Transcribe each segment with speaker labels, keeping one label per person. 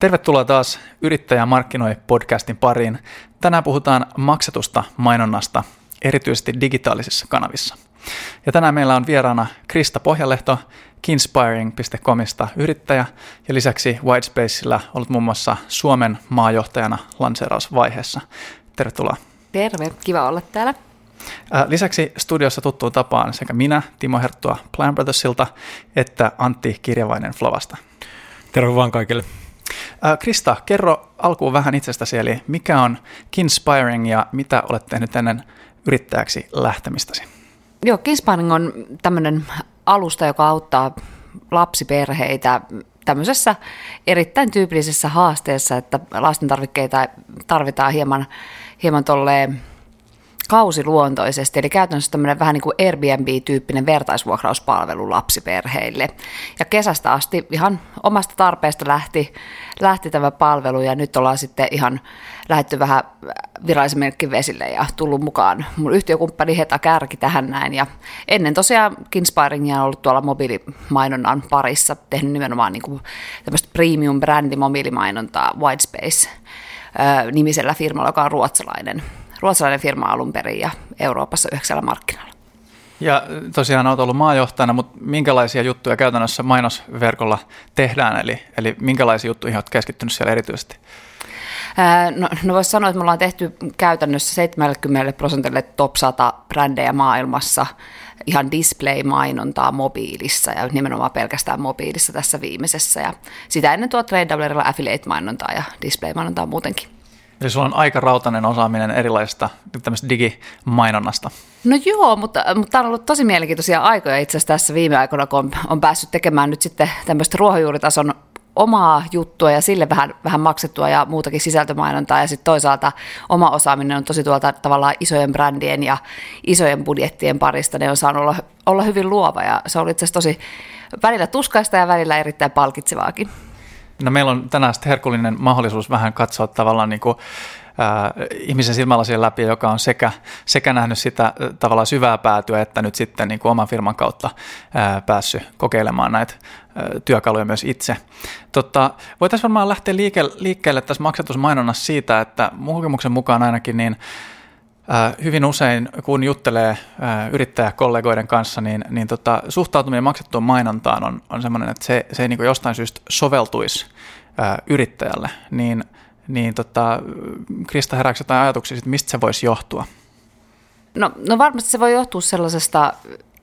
Speaker 1: Tervetuloa taas Yrittäjä markkinoi podcastin pariin. Tänään puhutaan maksetusta mainonnasta, erityisesti digitaalisissa kanavissa. Ja tänään meillä on vieraana Krista Pohjalehto Kinspiring.comista yrittäjä ja lisäksi Whitespacella ollut muun muassa Suomen maajohtajana lanseerausvaiheessa. Tervetuloa.
Speaker 2: Terve, kiva olla täällä.
Speaker 1: Lisäksi studiossa tuttuun tapaan sekä minä, Timo Herttua Plan Brothersilta, että Antti Kirjavainen Flovasta.
Speaker 3: Terve vaan kaikille.
Speaker 1: Krista, kerro alkuun vähän itsestäsi, eli mikä on Kinspiring ja mitä olet tehnyt ennen yrittäjäksi lähtemistäsi?
Speaker 2: Joo, Kinspiring on tämmöinen alusta, joka auttaa lapsiperheitä tämmöisessä erittäin tyypillisessä haasteessa, että lasten tarvikkeita tarvitaan hieman, hieman tolleen kausiluontoisesti, eli käytännössä tämmöinen vähän niin kuin Airbnb-tyyppinen vertaisvuokrauspalvelu lapsiperheille. Ja kesästä asti ihan omasta tarpeesta lähti, lähti tämä palvelu ja nyt ollaan sitten ihan lähetty vähän virallisemminkin vesille ja tullut mukaan mun yhtiökumppani Heta Kärki tähän näin. Ja ennen tosiaan Kinspiringia on ollut tuolla mobiilimainonnan parissa, tehnyt nimenomaan niin tämmöistä premium-brändi mobiilimainontaa Whitespace nimisellä firmalla, joka on ruotsalainen ruotsalainen firma alun perin ja Euroopassa yhdeksällä markkinalla.
Speaker 1: Ja tosiaan olet ollut maajohtajana, mutta minkälaisia juttuja käytännössä mainosverkolla tehdään, eli, eli minkälaisia juttuja olet keskittynyt siellä erityisesti?
Speaker 2: No, no voisi sanoa, että me ollaan tehty käytännössä 70 prosentille top 100 brändejä maailmassa ihan display-mainontaa mobiilissa ja nimenomaan pelkästään mobiilissa tässä viimeisessä. Ja sitä ennen tuo Trade affiliate-mainontaa ja display-mainontaa muutenkin.
Speaker 1: Eli sulla on aika rautainen osaaminen erilaisista tämmöistä digimainonnasta.
Speaker 2: No joo, mutta, mutta tämä on ollut tosi mielenkiintoisia aikoja itse asiassa tässä viime aikoina, kun on, on päässyt tekemään nyt sitten tämmöistä ruohonjuuritason omaa juttua ja sille vähän, vähän maksettua ja muutakin sisältömainontaa ja sitten toisaalta oma osaaminen on tosi tuolta tavallaan isojen brändien ja isojen budjettien parista. Ne on saanut olla, olla hyvin luova ja se on itse asiassa tosi välillä tuskaista ja välillä erittäin palkitsevaakin.
Speaker 1: No meillä on tänään sitten herkullinen mahdollisuus vähän katsoa tavallaan niin kuin, äh, ihmisen silmälasien läpi, joka on sekä, sekä nähnyt sitä äh, tavallaan syvää päätyä, että nyt sitten niin kuin oman firman kautta äh, päässyt kokeilemaan näitä äh, työkaluja myös itse. Totta, voitaisiin varmaan lähteä liike, liikkeelle tässä maksatusmainonnassa siitä, että mun kokemuksen mukaan ainakin niin hyvin usein, kun juttelee äh, yrittäjäkollegoiden kanssa, niin, niin tota, suhtautuminen maksettuun mainontaan on, on sellainen, että se, se ei niin jostain syystä soveltuisi äh, yrittäjälle. Niin, niin tota, Krista, herääkö jotain ajatuksia, että mistä se voisi johtua?
Speaker 2: No, no varmasti se voi johtua sellaisesta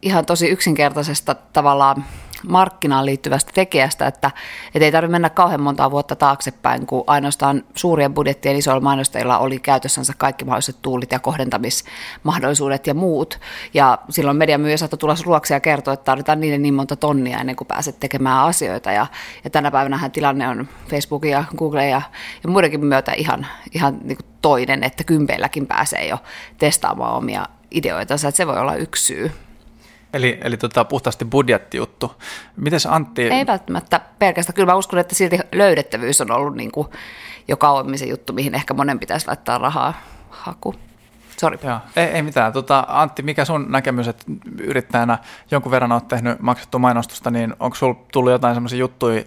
Speaker 2: ihan tosi yksinkertaisesta tavallaan markkinaan liittyvästä tekijästä, että, että ei tarvitse mennä kauhean monta vuotta taaksepäin, kun ainoastaan suurien budjettien isoilla mainostajilla oli käytössänsä kaikki mahdolliset tuulit ja kohdentamismahdollisuudet ja muut. Ja silloin median myyjä saattoi tulla luokse ja kertoa, että tarvitaan niille niin monta tonnia ennen kuin pääset tekemään asioita. Ja, ja tänä päivänä tilanne on Facebookin ja Google ja, ja muidenkin myötä ihan, ihan niin kuin toinen, että kympeilläkin pääsee jo testaamaan omia ideoitansa, että se voi olla yksi syy.
Speaker 1: Eli, eli tota, puhtaasti budjettijuttu. Miten Antti?
Speaker 2: Ei välttämättä pelkästään. Kyllä mä uskon, että silti löydettävyys on ollut niin kuin jo kauemmin se juttu, mihin ehkä monen pitäisi laittaa rahaa haku. Sorry.
Speaker 1: Joo, ei, ei mitään. Tota, Antti, mikä sun näkemys, että yrittäjänä jonkun verran olet tehnyt maksettua mainostusta, niin onko sulla tullut jotain semmoisia juttuja,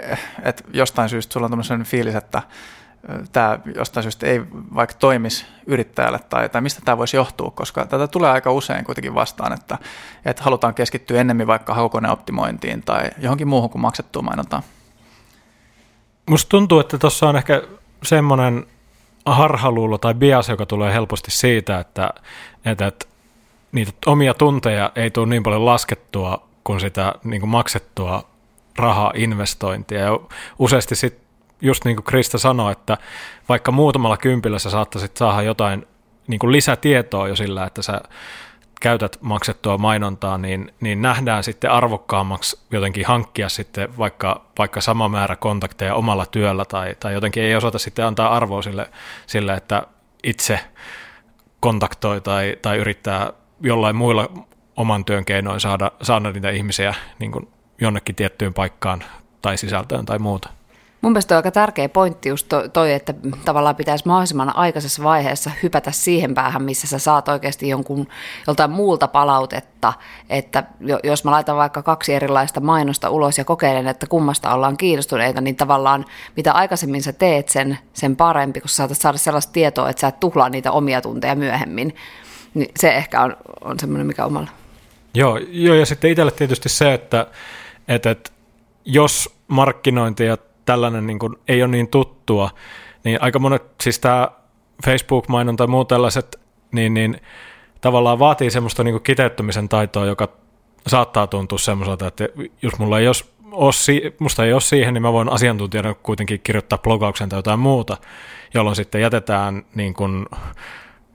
Speaker 1: eh, että jostain syystä sulla on tämmöinen fiilis, että tämä jostain syystä ei vaikka toimisi yrittäjälle tai, tai mistä tämä voisi johtua, koska tätä tulee aika usein kuitenkin vastaan, että, että halutaan keskittyä ennemmin vaikka hakukoneoptimointiin tai johonkin muuhun kuin maksettuun mainontaan.
Speaker 3: Musta tuntuu, että tuossa on ehkä semmoinen harhaluulo tai bias, joka tulee helposti siitä, että, että, että niitä omia tunteja ei tule niin paljon laskettua kuin sitä niin kuin maksettua raha-investointia. Ja useasti sit just niin kuin Krista sanoi, että vaikka muutamalla kympillä sä saattaisit saada jotain niin kuin lisätietoa jo sillä, että sä käytät maksettua mainontaa, niin, niin nähdään sitten arvokkaammaksi jotenkin hankkia sitten vaikka, vaikka sama määrä kontakteja omalla työllä tai, tai jotenkin ei osata sitten antaa arvoa sille, sille että itse kontaktoi tai, tai yrittää jollain muilla oman työn keinoin saada, saada niitä ihmisiä niin kuin jonnekin tiettyyn paikkaan tai sisältöön tai muuta.
Speaker 2: Mun mielestä on aika tärkeä pointti just toi, että tavallaan pitäisi mahdollisimman aikaisessa vaiheessa hypätä siihen päähän, missä sä saat oikeasti jonkun, joltain muulta palautetta, että jos mä laitan vaikka kaksi erilaista mainosta ulos ja kokeilen, että kummasta ollaan kiinnostuneita, niin tavallaan mitä aikaisemmin sä teet sen, sen parempi, kun sä saatat saada sellaista tietoa, että sä et tuhlaa niitä omia tunteja myöhemmin, niin se ehkä on, on semmoinen, mikä omalla.
Speaker 3: Joo, joo, ja sitten itselle tietysti se, että, että, että jos markkinointi ja tällainen niin kuin ei ole niin tuttua, niin aika monet, siis tämä Facebook-mainonta ja muut tällaiset, niin, niin tavallaan vaatii semmoista niin kuin kiteyttämisen taitoa, joka saattaa tuntua semmoiselta, että jos mulla ei jos ole, musta ei ole siihen, niin mä voin asiantuntijana kuitenkin kirjoittaa blogauksen tai jotain muuta, jolloin sitten jätetään niin kuin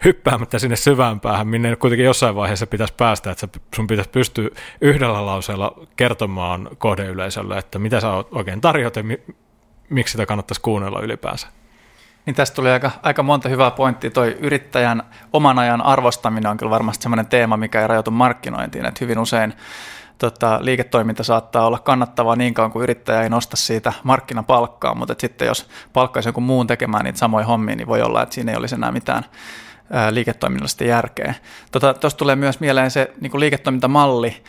Speaker 3: hyppäämättä sinne syvään päähän, minne kuitenkin jossain vaiheessa pitäisi päästä, että sun pitäisi pystyä yhdellä lauseella kertomaan kohdeyleisölle, että mitä sä oikein tarjot ja mi- miksi sitä kannattaisi kuunnella ylipäänsä.
Speaker 1: Niin tästä tuli aika, aika monta hyvää pointtia. Toi yrittäjän oman ajan arvostaminen on kyllä varmasti sellainen teema, mikä ei rajoitu markkinointiin. Että hyvin usein tota, liiketoiminta saattaa olla kannattavaa niin kauan kuin yrittäjä ei nosta siitä markkinapalkkaa, mutta sitten jos palkkaisi jonkun muun tekemään niitä samoja hommia, niin voi olla, että siinä ei olisi enää mitään liiketoiminnallista järkeä. Tuosta tota, tulee myös mieleen se niin kuin liiketoimintamalli,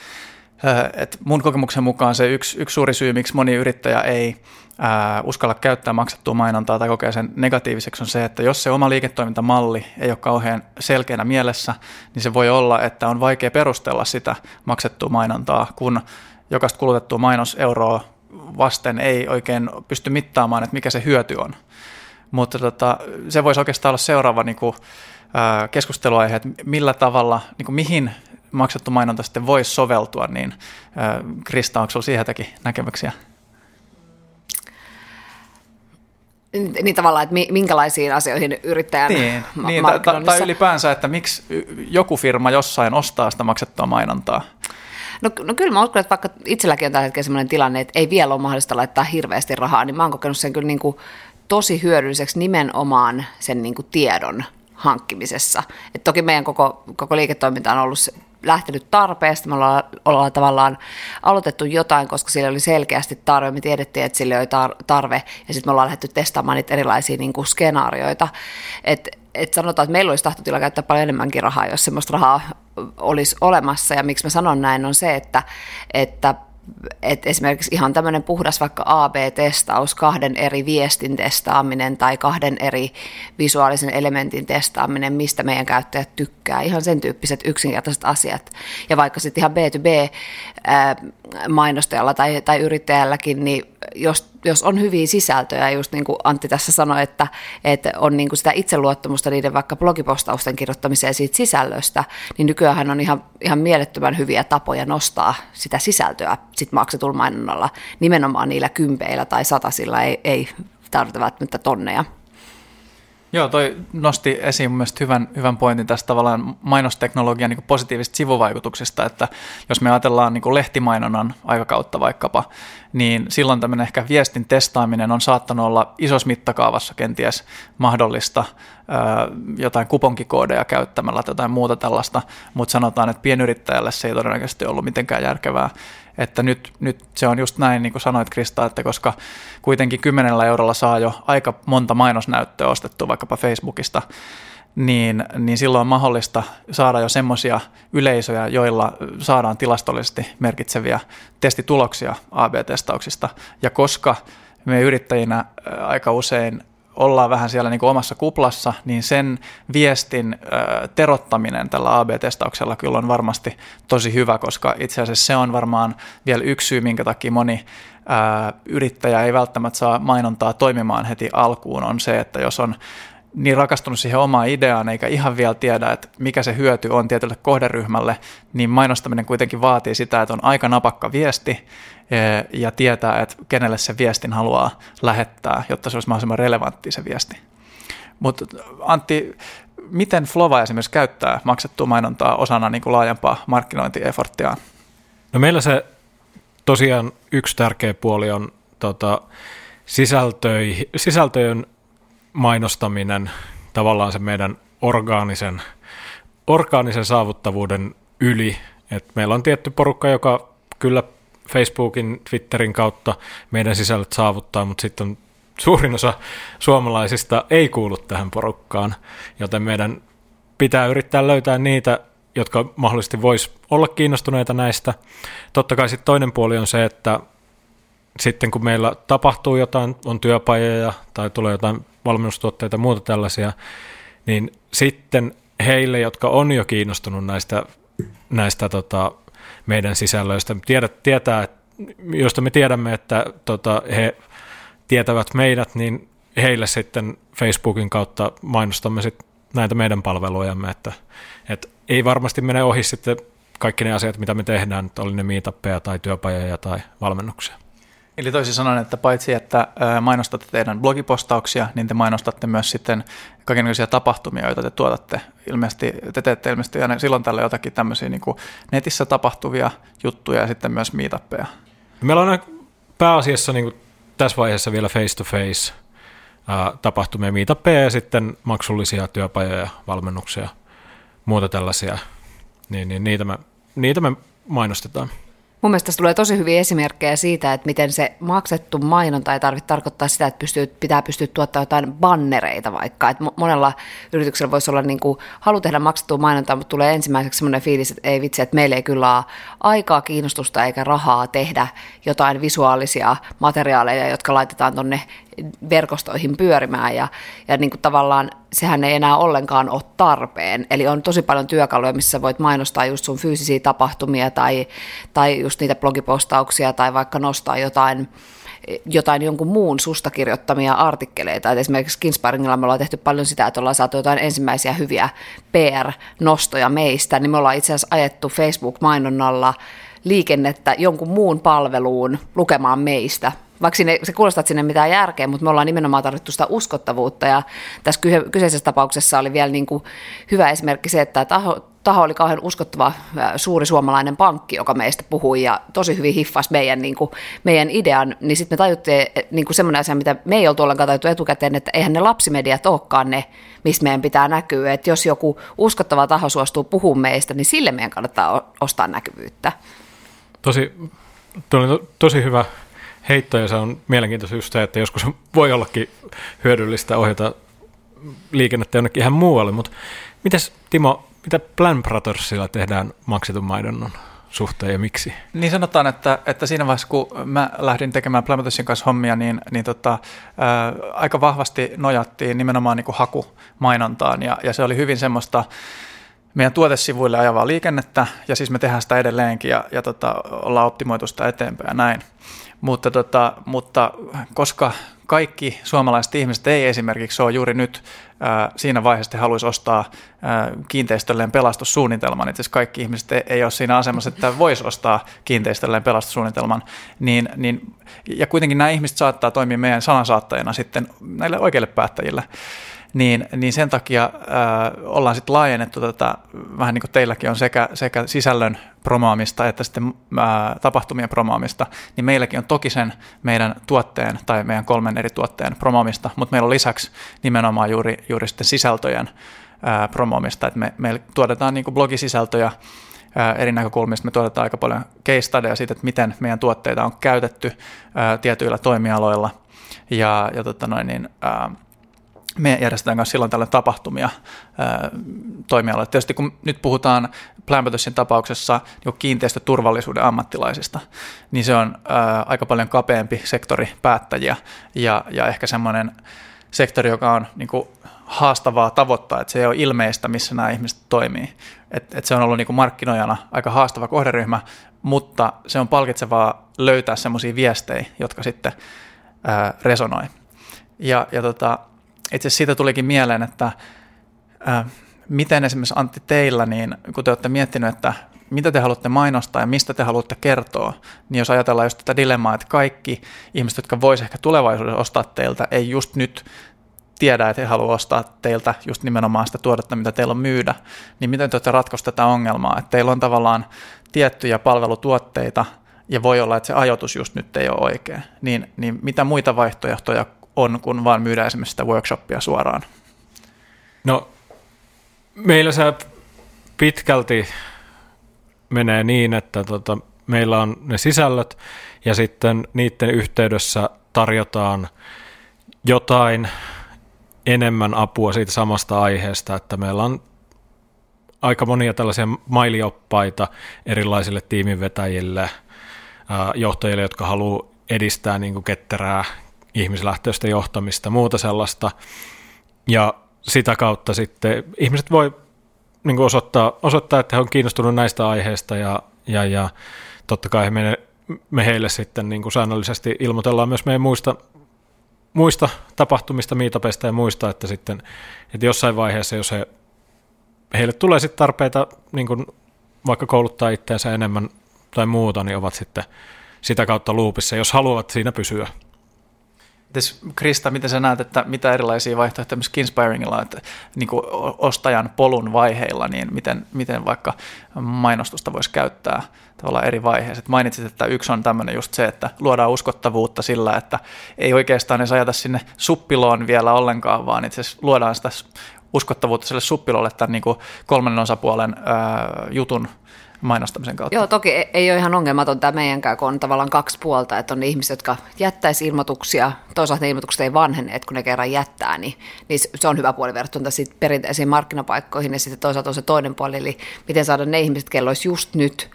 Speaker 1: et mun kokemuksen mukaan se yksi, yksi suuri syy, miksi moni yrittäjä ei ää, uskalla käyttää maksettua mainontaa tai kokea sen negatiiviseksi, on se, että jos se oma liiketoimintamalli ei ole kauhean selkeänä mielessä, niin se voi olla, että on vaikea perustella sitä maksettua mainontaa, kun jokaista kulutettua mainoseuroa vasten ei oikein pysty mittaamaan, että mikä se hyöty on. Mutta tota, se voisi oikeastaan olla seuraava niin kuin, keskusteluaihe, että millä tavalla, niin kuin mihin maksettu mainonta sitten voisi soveltua, niin Krista, onko sinulla siihen näkemyksiä?
Speaker 2: Niin tavallaan, että minkälaisiin asioihin yrittäjän
Speaker 1: niin, niin, tai, tai ylipäänsä, että miksi joku firma jossain ostaa sitä maksettua mainontaa?
Speaker 2: No, no kyllä mä uskon, että vaikka itselläkin on tällä hetkellä sellainen tilanne, että ei vielä ole mahdollista laittaa hirveästi rahaa, niin mä oon kokenut sen kyllä niin kuin tosi hyödylliseksi nimenomaan sen niin kuin tiedon hankkimisessa. Et toki meidän koko, koko liiketoiminta on ollut lähtenyt tarpeesta, me ollaan, ollaan tavallaan aloitettu jotain, koska sillä oli selkeästi tarve, me tiedettiin, että sillä oli tarve, ja sitten me ollaan lähdetty testaamaan niitä erilaisia niin kuin skenaarioita. Et, et sanotaan, että meillä olisi tahtotila käyttää paljon enemmänkin rahaa, jos semmoista rahaa olisi olemassa, ja miksi mä sanon näin on se, että, että et esimerkiksi ihan tämmöinen puhdas vaikka AB-testaus, kahden eri viestin testaaminen tai kahden eri visuaalisen elementin testaaminen, mistä meidän käyttäjät tykkää, ihan sen tyyppiset yksinkertaiset asiat. Ja vaikka sitten ihan B2B-mainostajalla tai, tai yrittäjälläkin, niin jos, jos on hyviä sisältöjä, just niin kuin Antti tässä sanoi, että, että on niin kuin sitä itseluottamusta niiden vaikka blogipostausten kirjoittamiseen siitä sisällöstä, niin nykyään on ihan, ihan mielettömän hyviä tapoja nostaa sitä sisältöä sit maksetulla mainonnalla, nimenomaan niillä kympeillä tai satasilla, ei, ei tarvita välttämättä tonneja.
Speaker 1: Joo, toi nosti esiin mun hyvän, hyvän pointin tästä tavallaan mainosteknologian niin positiivisista sivuvaikutuksista, että jos me ajatellaan niin lehtimainonnan aikakautta vaikkapa, niin silloin tämmöinen ehkä viestin testaaminen on saattanut olla isossa mittakaavassa kenties mahdollista jotain kuponkikoodeja käyttämällä tai jotain muuta tällaista, mutta sanotaan, että pienyrittäjälle se ei todennäköisesti ollut mitenkään järkevää. Että nyt, nyt se on just näin, niin kuin sanoit Krista, että koska kuitenkin kymmenellä eurolla saa jo aika monta mainosnäyttöä ostettua vaikkapa Facebookista, niin, niin silloin on mahdollista saada jo semmoisia yleisöjä, joilla saadaan tilastollisesti merkitseviä testituloksia AB-testauksista. Ja koska me yrittäjinä aika usein ollaan vähän siellä niin kuin omassa kuplassa, niin sen viestin terottaminen tällä AB-testauksella kyllä on varmasti tosi hyvä, koska itse asiassa se on varmaan vielä yksi syy, minkä takia moni ö, yrittäjä ei välttämättä saa mainontaa toimimaan heti alkuun, on se, että jos on niin rakastunut siihen omaan ideaan eikä ihan vielä tiedä, että mikä se hyöty on tietylle kohderyhmälle, niin mainostaminen kuitenkin vaatii sitä, että on aika napakka viesti ja tietää, että kenelle se viestin haluaa lähettää, jotta se olisi mahdollisimman relevantti se viesti. Mutta Antti, miten Flova esimerkiksi käyttää maksettua mainontaa osana niin kuin laajempaa markkinointieforttiaan?
Speaker 3: No meillä se tosiaan yksi tärkeä puoli on tota, sisältöjen mainostaminen, tavallaan se meidän orgaanisen, orgaanisen saavuttavuuden yli. Et meillä on tietty porukka, joka kyllä Facebookin, Twitterin kautta meidän sisällöt saavuttaa, mutta sitten suurin osa suomalaisista ei kuulu tähän porukkaan, joten meidän pitää yrittää löytää niitä, jotka mahdollisesti vois olla kiinnostuneita näistä. Totta kai sitten toinen puoli on se, että sitten kun meillä tapahtuu jotain, on työpajoja tai tulee jotain valmennustuotteita ja muuta tällaisia, niin sitten heille, jotka on jo kiinnostunut näistä, näistä tota, meidän sisällöistä, tiedät, tietää, josta me tiedämme, että tota, he tietävät meidät, niin heille sitten Facebookin kautta mainostamme sit näitä meidän palvelujamme, että, että ei varmasti mene ohi sitten kaikki ne asiat, mitä me tehdään, että oli ne meetappeja tai työpajoja tai valmennuksia.
Speaker 1: Eli toisin sanoen, että paitsi että mainostatte teidän blogipostauksia, niin te mainostatte myös sitten kaikenlaisia tapahtumia, joita te tuotatte. Ilmeisesti, te teette ilmeisesti aina silloin tällä jotakin tämmöisiä niin netissä tapahtuvia juttuja ja sitten myös meetappeja.
Speaker 3: Meillä on pääasiassa niin tässä vaiheessa vielä face-to-face tapahtumia, meetappeja ja sitten maksullisia työpajoja, valmennuksia, muuta tällaisia. Niin, niin niitä, me, niitä me mainostetaan.
Speaker 2: Mun mielestä tässä tulee tosi hyviä esimerkkejä siitä, että miten se maksettu mainonta ei tarvitse tarkoittaa sitä, että pystyy, pitää pystyä tuottamaan jotain bannereita vaikka. Että monella yrityksellä voisi olla niin kuin, halu tehdä maksettua mainontaa, mutta tulee ensimmäiseksi sellainen fiilis, että ei vitsi, että meillä ei kyllä ole aikaa, kiinnostusta eikä rahaa tehdä jotain visuaalisia materiaaleja, jotka laitetaan tuonne verkostoihin pyörimään ja, ja niin kuin tavallaan sehän ei enää ollenkaan ole tarpeen. Eli on tosi paljon työkaluja, missä voit mainostaa just sun fyysisiä tapahtumia tai, tai just niitä blogipostauksia tai vaikka nostaa jotain, jotain jonkun muun susta kirjoittamia artikkeleita. Et esimerkiksi Skinspiringilla me ollaan tehty paljon sitä, että ollaan saatu jotain ensimmäisiä hyviä PR-nostoja meistä, niin me ollaan itse asiassa ajettu Facebook-mainonnalla liikennettä jonkun muun palveluun lukemaan meistä vaikka sinne, se kuulostaa, sinne mitään järkeä, mutta me ollaan nimenomaan tarvittu sitä uskottavuutta. Ja tässä kyseisessä tapauksessa oli vielä niin kuin hyvä esimerkki se, että taho, taho oli kauhean uskottava suuri suomalainen pankki, joka meistä puhui ja tosi hyvin hiffasi meidän, niin kuin, meidän idean, niin sitten me tajuttiin niin kuin semmoinen asia, mitä me ei oltu ollenkaan tajuttu etukäteen, että eihän ne lapsimediat olekaan ne, mistä meidän pitää näkyä, että jos joku uskottava taho suostuu puhumaan meistä, niin sille meidän kannattaa ostaa näkyvyyttä.
Speaker 3: Tosi, tosi hyvä heitto, ja se on mielenkiintoista just se, että joskus voi ollakin hyödyllistä ohjata liikennettä jonnekin ihan muualle, mutta mitäs Timo, mitä Plan Brothersilla tehdään maksetun mainonnan suhteen ja miksi?
Speaker 1: Niin sanotaan, että, että siinä vaiheessa kun mä lähdin tekemään Plan Brothersin kanssa hommia, niin, niin tota, ää, aika vahvasti nojattiin nimenomaan niin kuin hakumainontaan ja, ja se oli hyvin semmoista, meidän tuotesivuille ajavaa liikennettä, ja siis me tehdään sitä edelleenkin, ja, ja tota, ollaan optimoitu sitä eteenpäin ja näin. Mutta, tota, mutta koska kaikki suomalaiset ihmiset ei esimerkiksi ole juuri nyt ää, siinä vaiheessa, että haluaisi ostaa ää, kiinteistölleen pelastussuunnitelman, että kaikki ihmiset ei, ei ole siinä asemassa, että voisi ostaa kiinteistölleen pelastussuunnitelman, niin, niin, ja kuitenkin nämä ihmiset saattaa toimia meidän sanansaattajina sitten näille oikeille päättäjille, niin, niin sen takia äh, ollaan sitten laajennettu tätä, vähän niin kuin teilläkin on sekä, sekä sisällön promoamista että sitten äh, tapahtumien promoamista, niin meilläkin on toki sen meidän tuotteen tai meidän kolmen eri tuotteen promoamista, mutta meillä on lisäksi nimenomaan juuri, juuri sitten sisältöjen äh, promoamista, että me, me tuotetaan niin kuin blogisisältöjä äh, eri näkökulmista. Me tuotetaan aika paljon case studyja siitä, että miten meidän tuotteita on käytetty ää, tietyillä toimialoilla. Ja, ja tota noin, niin, ää, me järjestetään myös silloin tällä tapahtumia toimialoille. Tietysti kun nyt puhutaan Planbotossin tapauksessa niin kiinteistöturvallisuuden ammattilaisista, niin se on ää, aika paljon kapeampi sektori päättäjiä ja, ja ehkä semmoinen sektori, joka on niin kuin, haastavaa tavoittaa, että se ei ole ilmeistä, missä nämä ihmiset toimii. Et, et se on ollut niin kuin markkinoijana aika haastava kohderyhmä, mutta se on palkitsevaa löytää semmoisia viestejä, jotka sitten ää, resonoi. Ja, ja tota, itse siitä tulikin mieleen, että äh, miten esimerkiksi Antti teillä, niin kun te olette miettinyt, että mitä te haluatte mainostaa ja mistä te haluatte kertoa, niin jos ajatellaan just tätä dilemmaa, että kaikki ihmiset, jotka voisivat ehkä tulevaisuudessa ostaa teiltä, ei just nyt tiedä, että he haluavat ostaa teiltä just nimenomaan sitä tuotetta, mitä teillä on myydä, niin miten te olette ratkaista tätä ongelmaa, että teillä on tavallaan tiettyjä palvelutuotteita, ja voi olla, että se ajoitus just nyt ei ole oikea, niin, niin mitä muita vaihtoehtoja on, kun vaan myydään esimerkiksi sitä workshoppia suoraan?
Speaker 3: No, meillä se pitkälti menee niin, että tota, meillä on ne sisällöt ja sitten niiden yhteydessä tarjotaan jotain enemmän apua siitä samasta aiheesta, että meillä on aika monia tällaisia mailioppaita erilaisille tiiminvetäjille, johtajille, jotka haluaa edistää niin kuin ketterää ihmislähtöistä johtamista, muuta sellaista. Ja sitä kautta sitten ihmiset voi niin kuin osoittaa, osoittaa, että he on kiinnostunut näistä aiheista ja, ja, ja totta kai me, me heille sitten niin kuin säännöllisesti ilmoitellaan myös meidän muista, muista tapahtumista, miitapeista ja muista, että sitten että jossain vaiheessa, jos he, heille tulee sitten tarpeita niin kuin vaikka kouluttaa itseänsä enemmän tai muuta, niin ovat sitten sitä kautta luupissa, jos haluavat siinä pysyä.
Speaker 1: Krista, miten sä näet, että mitä erilaisia vaihtoehtoja myös Inspiringilla, että niin kuin ostajan polun vaiheilla, niin miten, miten vaikka mainostusta voisi käyttää tavallaan eri vaiheissa. Et mainitsit, että yksi on tämmöinen just se, että luodaan uskottavuutta sillä, että ei oikeastaan edes ajata sinne suppiloon vielä ollenkaan, vaan itse asiassa luodaan sitä uskottavuutta sille suppilolle tämän niin kuin kolmannen osapuolen ää, jutun mainostamisen kautta.
Speaker 2: Joo, toki e- ei ole ihan ongelmaton tämä meidänkään, kun on tavallaan kaksi puolta, että on ne ihmiset, jotka jättäisi ilmoituksia, toisaalta ne ilmoitukset ei vanhene, että kun ne kerran jättää, niin, niin se on hyvä puoli verrattuna perinteisiin markkinapaikkoihin, ja sitten toisaalta on se toinen puoli, eli miten saada ne ihmiset, kello olisi just nyt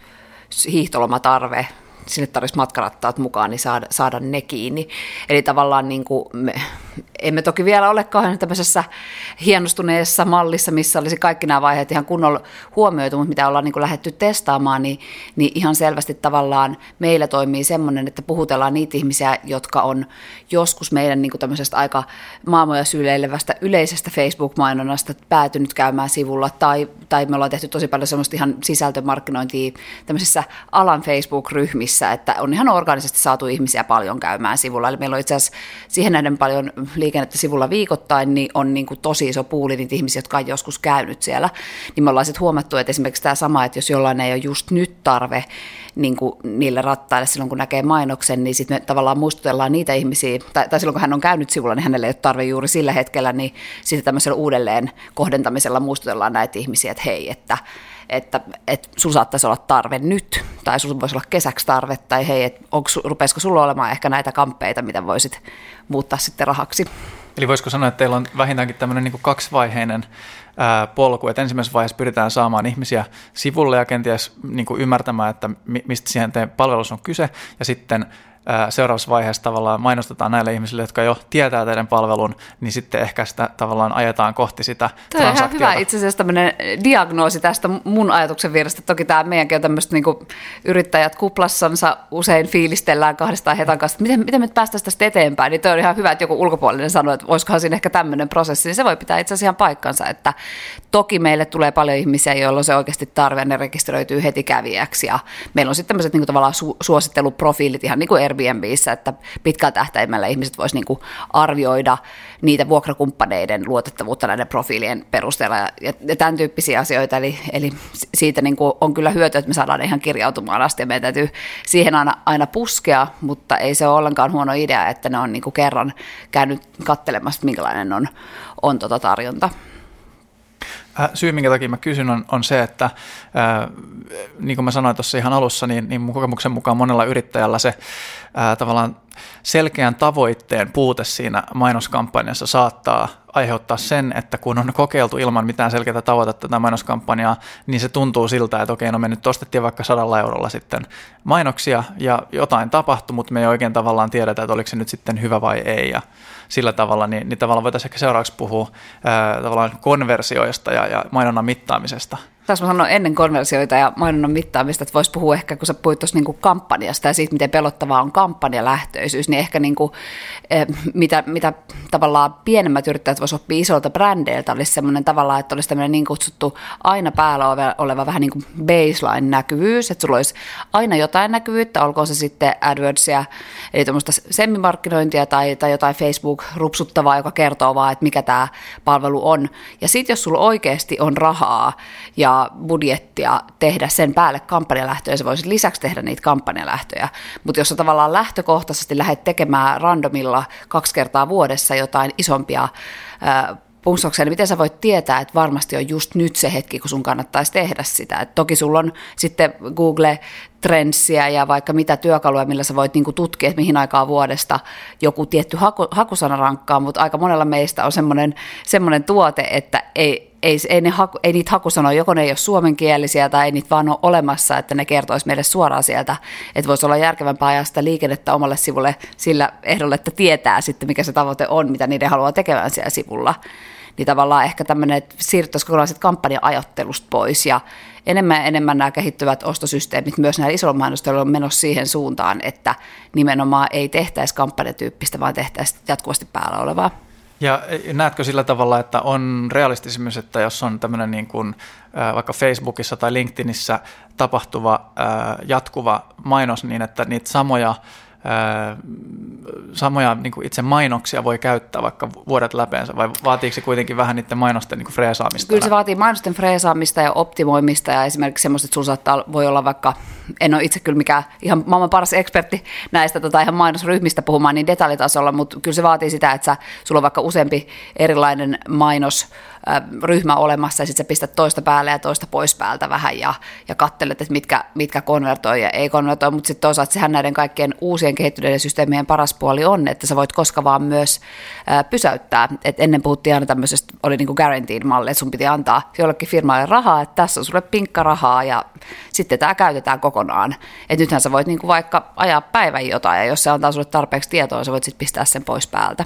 Speaker 2: hiihtolomatarve, sinne tarvitsisi matkarattaat mukaan, niin saada, saada ne kiinni. Eli tavallaan niin kuin me, emme toki vielä ole kauhean tämmöisessä hienostuneessa mallissa, missä olisi kaikki nämä vaiheet ihan kunnolla huomioitu, mutta mitä ollaan niin kuin lähdetty testaamaan, niin, niin ihan selvästi tavallaan meillä toimii semmoinen, että puhutellaan niitä ihmisiä, jotka on joskus meidän niin tämmöisestä aika maailmoja syleilevästä yleisestä Facebook-mainonnasta päätynyt käymään sivulla, tai, tai me ollaan tehty tosi paljon semmoista ihan sisältömarkkinointia tämmöisissä alan Facebook-ryhmissä, että on ihan organisesti saatu ihmisiä paljon käymään sivulla, eli meillä on itse asiassa siihen nähden paljon liikennettä sivulla viikoittain, niin on niin kuin tosi iso puuli niitä ihmisiä, jotka on joskus käynyt siellä. Niin me ollaan sitten huomattu, että esimerkiksi tämä sama, että jos jollain ei ole just nyt tarve niin kuin niille rattaille silloin, kun näkee mainoksen, niin sitten me tavallaan muistutellaan niitä ihmisiä, tai, tai silloin kun hän on käynyt sivulla, niin hänelle ei ole tarve juuri sillä hetkellä, niin sitten tämmöisellä uudelleen kohdentamisella muistutellaan näitä ihmisiä, että hei, että että, että sulla saattaisi olla tarve nyt, tai sulla voisi olla kesäksi tarve, tai hei, että onko, rupeisiko sulla olemaan ehkä näitä kamppeita, mitä voisit muuttaa sitten rahaksi.
Speaker 1: Eli voisiko sanoa, että teillä on vähintäänkin tämmöinen niin kaksivaiheinen ää, polku, että ensimmäisessä vaiheessa pyritään saamaan ihmisiä sivulle ja kenties niin ymmärtämään, että mistä siihen teidän palvelussa on kyse, ja sitten seuraavassa vaiheessa tavallaan mainostetaan näille ihmisille, jotka jo tietää teidän palvelun, niin sitten ehkä sitä tavallaan ajetaan kohti sitä
Speaker 2: Tämä on ihan hyvä itse asiassa tämmöinen diagnoosi tästä mun ajatuksen vierestä. Toki tämä meidänkin on tämmöistä niin yrittäjät kuplassansa usein fiilistellään kahdestaan hetan kanssa, että miten, miten me päästäisiin tästä eteenpäin, niin on ihan hyvä, että joku ulkopuolinen sanoo, että voisikohan siinä ehkä tämmöinen prosessi, niin se voi pitää itse asiassa ihan paikkansa, että toki meille tulee paljon ihmisiä, joilla on se oikeasti tarve, ne rekisteröityy heti kävijäksi, ja meillä on sitten tämmöiset niin kuin tavallaan su- suositteluprofiilit, ihan niin kuin Airbnbissä, että pitkällä tähtäimellä ihmiset voisivat niin arvioida niitä vuokrakumppaneiden luotettavuutta näiden profiilien perusteella ja, ja tämän tyyppisiä asioita. Eli, eli siitä niin on kyllä hyötyä, että me saadaan ihan kirjautumaan asti ja meidän täytyy siihen aina, aina puskea, mutta ei se ole ollenkaan huono idea, että ne on niin kuin kerran käynyt katselemassa, minkälainen on, on tota tarjonta.
Speaker 1: Äh, syy, minkä takia mä kysyn, on, on se, että ää, äh, niin kuin mä sanoin tuossa ihan alussa, niin, niin mun kokemuksen mukaan monella yrittäjällä se ää, äh, tavallaan selkeän tavoitteen puute siinä mainoskampanjassa saattaa aiheuttaa sen, että kun on kokeiltu ilman mitään selkeää tavoitetta tätä mainoskampanjaa, niin se tuntuu siltä, että okei, no me nyt ostettiin vaikka sadalla eurolla sitten mainoksia ja jotain tapahtui, mutta me ei oikein tavallaan tiedetä, että oliko se nyt sitten hyvä vai ei. Ja sillä tavalla, niin, niin tavallaan voitaisiin ehkä seuraavaksi puhua ää, tavallaan konversioista ja, ja mainonnan mittaamisesta –
Speaker 2: taas mä sanoin ennen konversioita ja mainonnan mittaamista, että voisi puhua ehkä, kun sä puhuit tuossa niin kampanjasta ja siitä, miten pelottavaa on kampanjalähtöisyys, niin ehkä niin kuin, eh, mitä, mitä tavallaan pienemmät yrittäjät voisivat oppia isolta brändeiltä, olisi semmoinen tavallaan, että olisi tämmöinen niin kutsuttu aina päällä oleva vähän niin kuin baseline-näkyvyys, että sulla olisi aina jotain näkyvyyttä, olkoon se sitten AdWordsia, eli tuommoista semmimarkkinointia tai, tai jotain Facebook-rupsuttavaa, joka kertoo vaan, että mikä tämä palvelu on. Ja sitten jos sulla oikeasti on rahaa ja budjettia tehdä sen päälle kampanjalähtöjä, se voisi lisäksi tehdä niitä kampanjalähtöjä. Mutta jos sä tavallaan lähtökohtaisesti lähdet tekemään randomilla kaksi kertaa vuodessa jotain isompia punksauksia, niin miten sä voit tietää, että varmasti on just nyt se hetki, kun sun kannattaisi tehdä sitä. Et toki sulla on sitten Google Trendsia ja vaikka mitä työkaluja, millä sä voit niinku tutkia, että mihin aikaan vuodesta joku tietty haku, hakusana rankkaa, mutta aika monella meistä on semmoinen tuote, että ei, ei, ei, ne haku, ei niitä hakusanoja, joko ne ei ole suomenkielisiä tai ei niitä vaan ole olemassa, että ne kertoisi meille suoraan sieltä, että voisi olla järkevämpää ajaa sitä liikennettä omalle sivulle sillä ehdolla, että tietää sitten, mikä se tavoite on, mitä niiden haluaa tekemään siellä sivulla. Niin tavallaan ehkä tämmöinen, että siirryttäisiin kokonaan kampanja-ajattelusta pois ja enemmän ja enemmän nämä kehittyvät ostosysteemit myös näillä isoilla mainostajilla on menossa siihen suuntaan, että nimenomaan ei tehtäisi kampanjatyyppistä, vaan tehtäisiin jatkuvasti päällä olevaa.
Speaker 1: Ja näetkö sillä tavalla, että on realistisimys, että jos on tämmöinen niin kuin, vaikka Facebookissa tai LinkedInissä tapahtuva jatkuva mainos niin, että niitä samoja samoja niin kuin itse mainoksia voi käyttää vaikka vuodet läpeensä, vai vaatiiko se kuitenkin vähän niiden mainosten niin kuin freesaamista?
Speaker 2: Kyllä se vaatii mainosten freesaamista ja optimoimista ja esimerkiksi semmoista, että sun saattaa, voi olla vaikka, en ole itse kyllä mikään ihan maailman paras ekspertti näistä tota, ihan mainosryhmistä puhumaan niin detaljitasolla, mutta kyllä se vaatii sitä, että sä, sulla on vaikka useampi erilainen mainos, ryhmä olemassa ja sitten sä pistät toista päälle ja toista pois päältä vähän ja, ja kattelet, että mitkä, mitkä konvertoi ja ei konvertoi, mutta sitten toisaalta sehän näiden kaikkien uusien kehittyneiden systeemien paras puoli on, että sä voit koska vaan myös ää, pysäyttää. Et ennen puhuttiin aina tämmöisestä, oli niin kuin malli, että sun piti antaa jollekin firmalle rahaa, että tässä on sulle pinkka rahaa ja sitten tämä käytetään kokonaan. Et nythän sä voit niin kuin vaikka ajaa päivän jotain ja jos se antaa sulle tarpeeksi tietoa, sä voit sitten pistää sen pois päältä.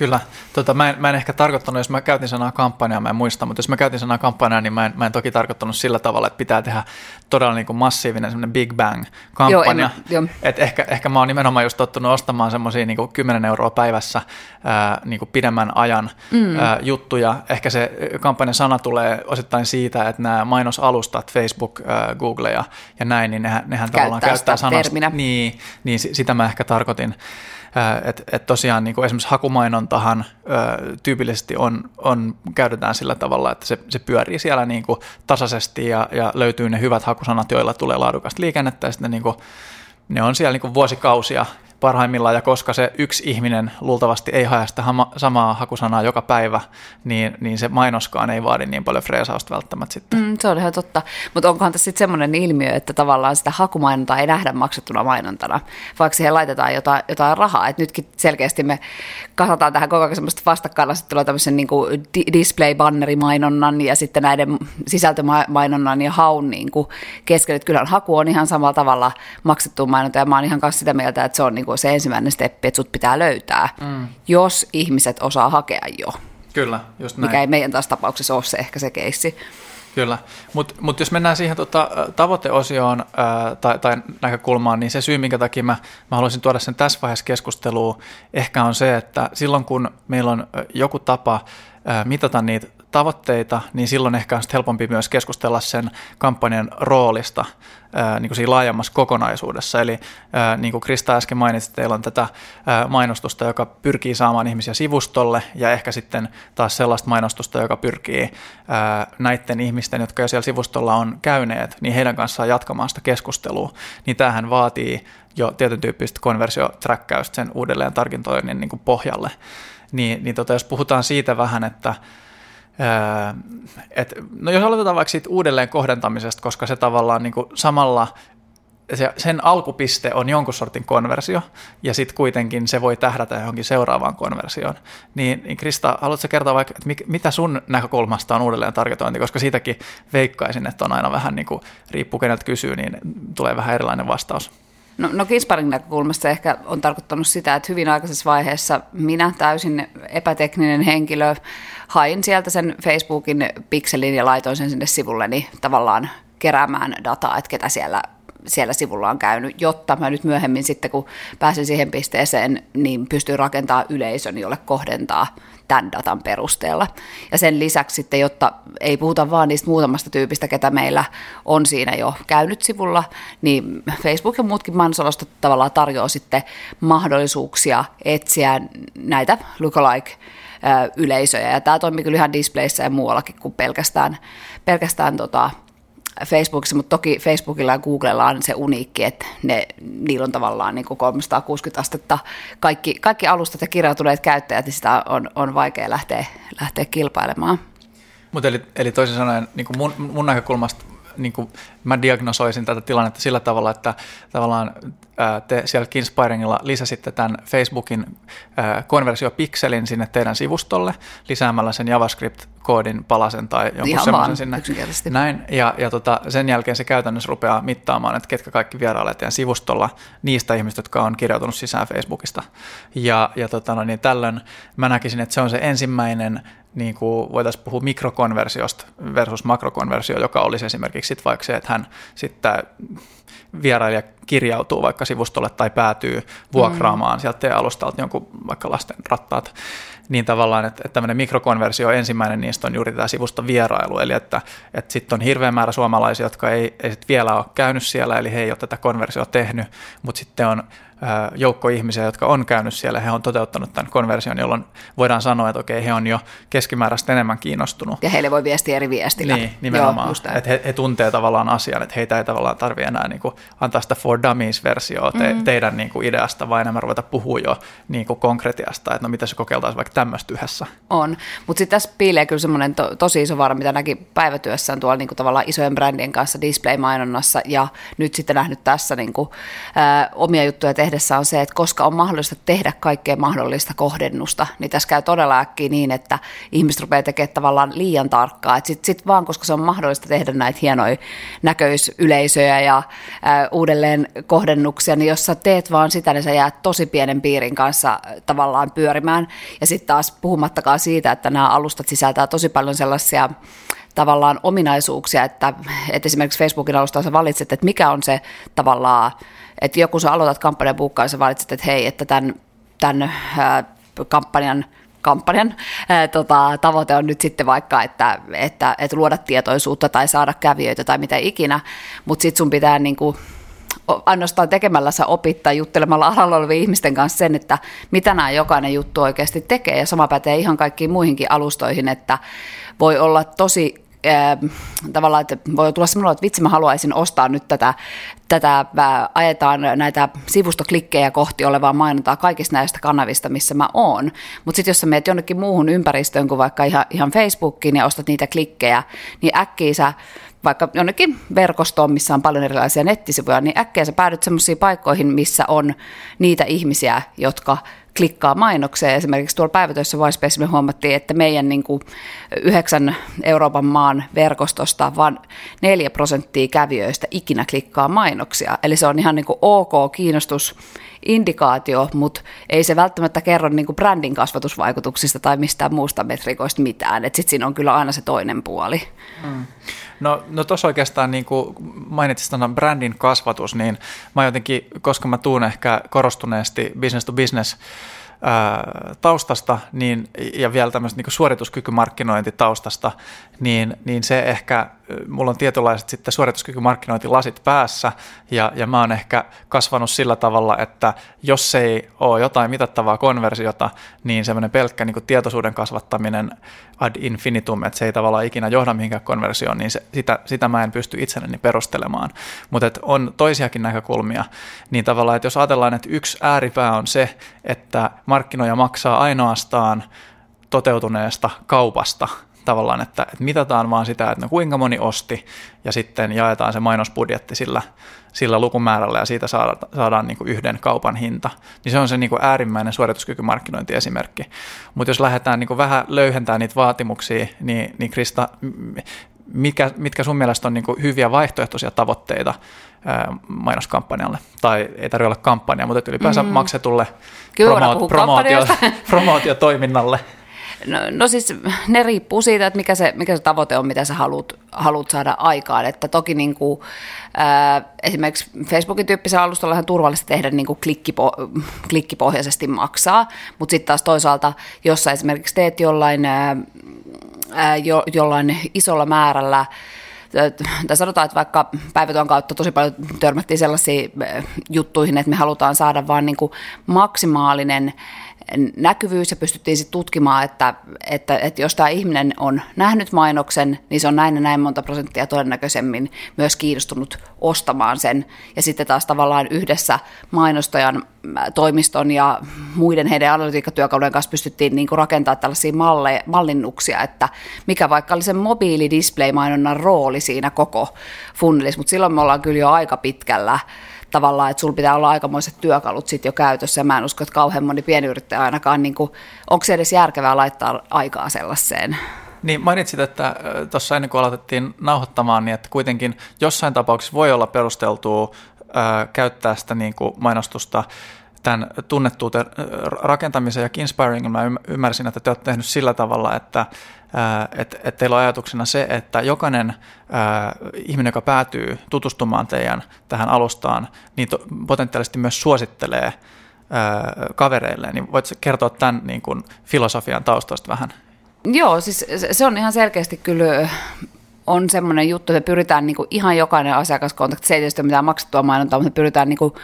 Speaker 1: Kyllä. Tota, mä, en, mä en ehkä tarkoittanut, jos mä käytin sanaa kampanja, mä en muista, mutta jos mä käytin sanaa kampanja, niin mä en, mä en toki tarkoittanut sillä tavalla, että pitää tehdä todella niin kuin massiivinen semmoinen Big Bang-kampanja. Joo, en, Et ehkä, ehkä mä oon nimenomaan just tottunut ostamaan semmoisia niin 10 euroa päivässä ää, niin kuin pidemmän ajan mm. ää, juttuja. Ehkä se kampanjan sana tulee osittain siitä, että nämä mainosalustat, Facebook, ää, Google ja, ja näin, niin nehän, nehän käyttää tavallaan käyttää sanasta. Niin, niin sitä mä ehkä tarkoitin. Että et tosiaan niin kuin esimerkiksi hakumainontahan ö, tyypillisesti on, on, käytetään sillä tavalla, että se, se pyörii siellä niin kuin tasaisesti ja, ja löytyy ne hyvät hakusanat, joilla tulee laadukasta liikennettä ja sitten niin kuin, ne on siellä niin kuin vuosikausia parhaimmillaan, ja koska se yksi ihminen luultavasti ei hae sitä hama, samaa hakusanaa joka päivä, niin, niin se mainoskaan ei vaadi niin paljon freesausta välttämättä sitten.
Speaker 2: Mm, se on ihan totta, mutta onkohan tässä sitten semmoinen ilmiö, että tavallaan sitä hakumainontaa ei nähdä maksettuna mainontana, vaikka siihen laitetaan jotain, jotain rahaa, että nytkin selkeästi me kasataan tähän koko ajan semmoista vastakkainasettelua tämmöisen niin kuin display-bannerimainonnan ja sitten näiden sisältömainonnan ja haun niin kuin keskellä, että kyllähän haku on ihan samalla tavalla maksettu mainonta, ja mä oon ihan kanssa sitä mieltä, että se on niin kuin se ensimmäinen steppi, että sut pitää löytää, mm. jos ihmiset osaa hakea jo.
Speaker 1: Kyllä, just näin.
Speaker 2: Mikä ei meidän taas tapauksessa ole se ehkä se keissi.
Speaker 1: Kyllä, mutta mut jos mennään siihen tota, tavoiteosioon ää, tai, tai näkökulmaan, niin se syy, minkä takia mä, mä haluaisin tuoda sen tässä vaiheessa keskusteluun, ehkä on se, että silloin kun meillä on joku tapa ää, mitata niitä tavoitteita, niin silloin ehkä on helpompi myös keskustella sen kampanjan roolista niin kuin siinä laajemmassa kokonaisuudessa. Eli niin kuin Krista äsken mainitsi, teillä on tätä mainostusta, joka pyrkii saamaan ihmisiä sivustolle, ja ehkä sitten taas sellaista mainostusta, joka pyrkii näiden ihmisten, jotka jo siellä sivustolla on käyneet, niin heidän kanssaan jatkamaan sitä keskustelua. Niin tämähän vaatii jo tietyn tyyppistä konversioträkkäystä sen uudelleen tarkintoinnin niin pohjalle. Niin, niin tota, jos puhutaan siitä vähän, että et, no jos aloitetaan vaikka siitä uudelleen kohdentamisesta, koska se tavallaan niin kuin samalla se, sen alkupiste on jonkun sortin konversio, ja sitten kuitenkin se voi tähdätä johonkin seuraavaan konversioon. Niin, niin Krista, haluatko kertoa vaikka, että mitä sun näkökulmasta on uudelleen targetointi, koska siitäkin veikkaisin, että on aina vähän niin kuin, riippuu keneltä kysyy, niin tulee vähän erilainen vastaus.
Speaker 2: No, no Kisparin näkökulmasta ehkä on tarkoittanut sitä, että hyvin aikaisessa vaiheessa minä täysin epätekninen henkilö hain sieltä sen Facebookin pikselin ja laitoin sen sinne sivulleni tavallaan keräämään dataa, että ketä siellä siellä sivulla on käynyt, jotta mä nyt myöhemmin sitten, kun pääsin siihen pisteeseen, niin pystyn rakentamaan yleisön, jolle kohdentaa tämän datan perusteella. Ja sen lisäksi sitten, jotta ei puhuta vaan niistä muutamasta tyypistä, ketä meillä on siinä jo käynyt sivulla, niin Facebook ja muutkin mainosalostot tavallaan tarjoaa sitten mahdollisuuksia etsiä näitä lookalike yleisöjä. Ja tämä toimii kyllä ihan displayssä ja muuallakin kuin pelkästään, pelkästään tota, Facebookissa, mutta toki Facebookilla ja Googlella on se uniikki, että ne, niillä on tavallaan niin kuin 360 astetta kaikki, kaikki alustat ja kirjautuneet käyttäjät, niin sitä on, on vaikea lähteä, lähteä kilpailemaan.
Speaker 1: Mutta eli, eli toisin sanoen niin kuin mun, mun näkökulmasta niin kuin mä diagnosoisin tätä tilannetta sillä tavalla, että tavallaan te siellä Kinspiringilla lisäsitte tämän Facebookin konversiopikselin sinne teidän sivustolle lisäämällä sen JavaScript-koodin palasen tai jonkun semmoisen sinne. Näin, ja, ja tota, sen jälkeen se käytännössä rupeaa mittaamaan, että ketkä kaikki vierailevat teidän sivustolla niistä ihmistä, jotka on kirjautunut sisään Facebookista. Ja, ja tota, no, niin tällöin mä näkisin, että se on se ensimmäinen niin kuin voitaisiin puhua mikrokonversiosta versus makrokonversio, joka olisi esimerkiksi sit vaikka se, että hän sitten vierailija kirjautuu vaikka sivustolle tai päätyy vuokraamaan mm. sieltä alustalta jonkun vaikka lasten rattaat, niin tavallaan, että, että tämmöinen mikrokonversio, ensimmäinen niistä on juuri tämä sivuston vierailu, eli että, että sitten on hirveä määrä suomalaisia, jotka ei, ei sit vielä ole käynyt siellä, eli he ei ole tätä konversiota tehnyt, mutta sitten on joukko ihmisiä, jotka on käynyt siellä, he on toteuttanut tämän konversion, jolloin voidaan sanoa, että okei, he on jo keskimääräistä enemmän kiinnostunut.
Speaker 2: Ja heille voi viestiä eri viestillä.
Speaker 1: Niin, nimenomaan.
Speaker 2: Joo,
Speaker 1: että he, he tuntee tavallaan asian, että heitä ei tavallaan tarvitse enää niin kuin antaa sitä for dummies-versioa te, mm. teidän niin kuin ideasta, vaan enemmän ruveta puhua jo niin kuin konkretiasta, että no mitä se kokeiltaisiin vaikka tämmöistä yhdessä.
Speaker 2: On, mutta sitten tässä piilee kyllä semmoinen to, tosi iso vaara, mitä näki päivätyössään tuolla niin kuin tavallaan isojen brändien kanssa display-mainonnassa ja nyt sitten nähnyt tässä niin kuin, ää, omia juttuja tehdessä on se, että koska on mahdollista tehdä kaikkea mahdollista kohdennusta, niin tässä käy todella äkkiä niin, että ihmiset rupeaa tekemään tavallaan liian tarkkaa. Sitten sit vaan, koska se on mahdollista tehdä näitä hienoja näköysyleisöjä ja ää, uudelleen kohdennuksia, niin jos sä teet vaan sitä, niin sä jäät tosi pienen piirin kanssa tavallaan pyörimään. Ja sitten taas puhumattakaan siitä, että nämä alustat sisältää tosi paljon sellaisia tavallaan ominaisuuksia, että, että esimerkiksi Facebookin alusta sä valitset, että mikä on se tavallaan, että joku sä aloitat kampanjan buukkaan ja sä valitset, että hei, että tämän, tämän ää, kampanjan kampanjan ää, tota, tavoite on nyt sitten vaikka, että, että, että luoda tietoisuutta tai saada kävijöitä tai mitä ikinä, mutta sitten sun pitää niin kuin, ainoastaan tekemällä sä opit tai juttelemalla alalla olevien ihmisten kanssa sen, että mitä nämä jokainen juttu oikeasti tekee. Ja sama pätee ihan kaikkiin muihinkin alustoihin, että voi olla tosi äh, tavallaan, että voi tulla semmoinen, että vitsi mä haluaisin ostaa nyt tätä, tätä ajetaan näitä sivustoklikkejä kohti olevaa mainontaa kaikista näistä kanavista, missä mä oon. Mutta sitten jos sä meet jonnekin muuhun ympäristöön kuin vaikka ihan, ihan Facebookiin ja ostat niitä klikkejä, niin äkkiä sä vaikka jonnekin verkostoon, missä on paljon erilaisia nettisivuja, niin äkkiä sä päädyt semmoisiin paikkoihin, missä on niitä ihmisiä, jotka klikkaa mainokseen. Esimerkiksi tuolla päivätöissä Voice me huomattiin, että meidän niin kuin yhdeksän Euroopan maan verkostosta vain neljä prosenttia kävijöistä ikinä klikkaa mainoksia. Eli se on ihan niin kuin ok kiinnostus indikaatio, mutta ei se välttämättä kerro niin kuin brändin kasvatusvaikutuksista tai mistään muusta metrikoista mitään. Sitten siinä on kyllä aina se toinen puoli. Mm.
Speaker 1: No, no tuossa oikeastaan niin kuin mainitsit sanan brändin kasvatus, niin mä jotenkin, koska mä tuun ehkä korostuneesti business to business taustasta niin, ja vielä tämmöistä niin suorituskykymarkkinointitaustasta, niin, niin se ehkä mulla on tietynlaiset sitten suorituskykymarkkinointilasit päässä ja, ja mä oon ehkä kasvanut sillä tavalla, että jos ei ole jotain mitattavaa konversiota, niin semmoinen pelkkä niin tietoisuuden kasvattaminen ad infinitum, että se ei tavallaan ikinä johda mihinkään konversioon, niin se, sitä, sitä mä en pysty itselleni perustelemaan. Mutta on toisiakin näkökulmia, niin tavallaan, että jos ajatellaan, että yksi ääripää on se, että markkinoja maksaa ainoastaan toteutuneesta kaupasta – tavallaan, että, että mitataan vaan sitä, että no kuinka moni osti ja sitten jaetaan se mainosbudjetti sillä, sillä lukumäärällä ja siitä saadaan, saadaan niin kuin yhden kaupan hinta. Niin se on se niin kuin äärimmäinen suorituskykymarkkinointiesimerkki. Mutta jos lähdetään niin kuin vähän löyhentämään niitä vaatimuksia, niin, niin Krista, mitkä, mitkä sun mielestä on niin kuin hyviä vaihtoehtoisia tavoitteita mainoskampanjalle? Tai ei tarvitse olla kampanja, mutta ylipäänsä mm. maksetulle promootio, promootio, promootiotoiminnalle.
Speaker 2: No, no siis ne riippuu siitä, että mikä se, mikä se tavoite on, mitä sä haluat, haluat saada aikaan. Että toki niin kuin, ää, esimerkiksi Facebookin tyyppisellä alustalla on turvallista tehdä niin kuin klikkipo, klikkipohjaisesti maksaa, mutta sitten taas toisaalta, jos sä esimerkiksi teet jollain, ää, jo, jollain isolla määrällä tai sanotaan, että vaikka päivätyön kautta tosi paljon törmättiin sellaisiin juttuihin, että me halutaan saada vaan niin kuin maksimaalinen näkyvyys ja pystyttiin sitten tutkimaan, että, että, että jos tämä ihminen on nähnyt mainoksen, niin se on näin ja näin monta prosenttia todennäköisemmin myös kiinnostunut ostamaan sen. Ja sitten taas tavallaan yhdessä mainostajan toimiston ja muiden heidän analytiikkatyökalujen kanssa pystyttiin niin rakentamaan tällaisia malle, mallinnuksia, että mikä vaikka oli se mobiilidisplay-mainonnan rooli siinä koko funnelissa, mutta silloin me ollaan kyllä jo aika pitkällä tavallaan, että sulla pitää olla aikamoiset työkalut sitten jo käytössä. Mä en usko, että kauhean moni pienyrittäjä ainakaan, niin kuin, onko se edes järkevää laittaa aikaa sellaiseen?
Speaker 1: Niin mainitsit, että tuossa ennen kuin aloitettiin nauhoittamaan, niin että kuitenkin jossain tapauksessa voi olla perusteltua käyttää sitä niin kuin mainostusta tämän tunnettuuden rakentamisen ja Inspiring, mä ymmärsin, että te olette tehnyt sillä tavalla, että että et teillä on ajatuksena se, että jokainen ää, ihminen, joka päätyy tutustumaan teidän tähän alustaan, niin to, potentiaalisesti myös suosittelee ää, kavereille. Niin voitko kertoa tämän niin kuin, filosofian taustasta vähän?
Speaker 2: Joo, siis se on ihan selkeästi kyllä on semmoinen juttu, että pyritään niin kuin ihan jokainen asiakaskontakti, se ei tietysti ole mitään maksettua mainontaa, mutta pyritään niin kuin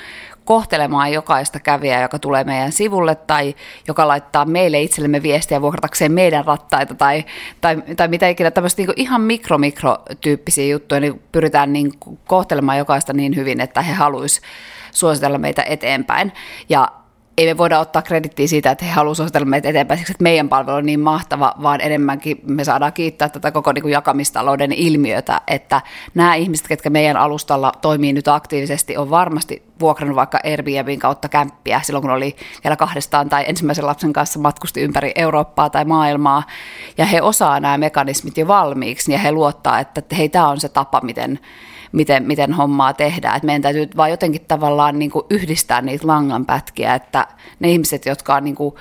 Speaker 2: kohtelemaan jokaista kävijää, joka tulee meidän sivulle tai joka laittaa meille itsellemme viestiä vuokratakseen meidän rattaita tai, tai, tai mitä ikinä tämmöistä niin ihan mikro-mikrotyyppisiä juttuja, niin pyritään niin kohtelemaan jokaista niin hyvin, että he haluaisivat suositella meitä eteenpäin. Ja ei me voida ottaa kredittiä siitä, että he haluavat suositella meitä eteenpäin, siksi että meidän palvelu on niin mahtava, vaan enemmänkin me saadaan kiittää tätä koko niin kuin jakamistalouden ilmiötä, että nämä ihmiset, ketkä meidän alustalla toimii nyt aktiivisesti, on varmasti vuokrannut vaikka Airbnbin kautta kämppiä silloin, kun oli vielä kahdestaan tai ensimmäisen lapsen kanssa matkusti ympäri Eurooppaa tai maailmaa, ja he osaa nämä mekanismit jo valmiiksi, ja he luottaa, että hei, tämä on se tapa, miten miten, miten hommaa tehdään. Et meidän täytyy vaan jotenkin tavallaan niin kuin yhdistää niitä langanpätkiä, että ne ihmiset, jotka on niin kuin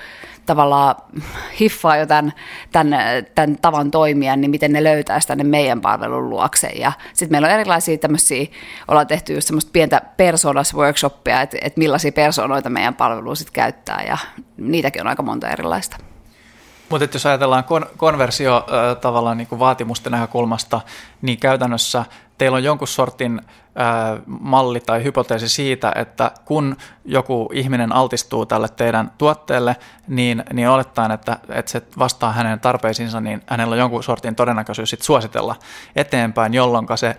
Speaker 2: tavallaan hiffaa jo tämän, tämän, tämän tavan toimia, niin miten ne löytää sitä meidän palvelun luokse. Sitten meillä on erilaisia tämmöisiä, ollaan tehty just semmoista pientä personas-workshoppia, että, että millaisia persoonoita meidän palvelu sitten käyttää, ja niitäkin on aika monta erilaista.
Speaker 1: Mutta jos ajatellaan kon- konversio äh, tavallaan niin kuin vaatimusten näkökulmasta, niin käytännössä teillä on jonkun sortin malli tai hypoteesi siitä, että kun joku ihminen altistuu tälle teidän tuotteelle, niin, niin olettaen, että, että se vastaa hänen tarpeisiinsa, niin hänellä on jonkun sortin todennäköisyys sit suositella eteenpäin, jolloin se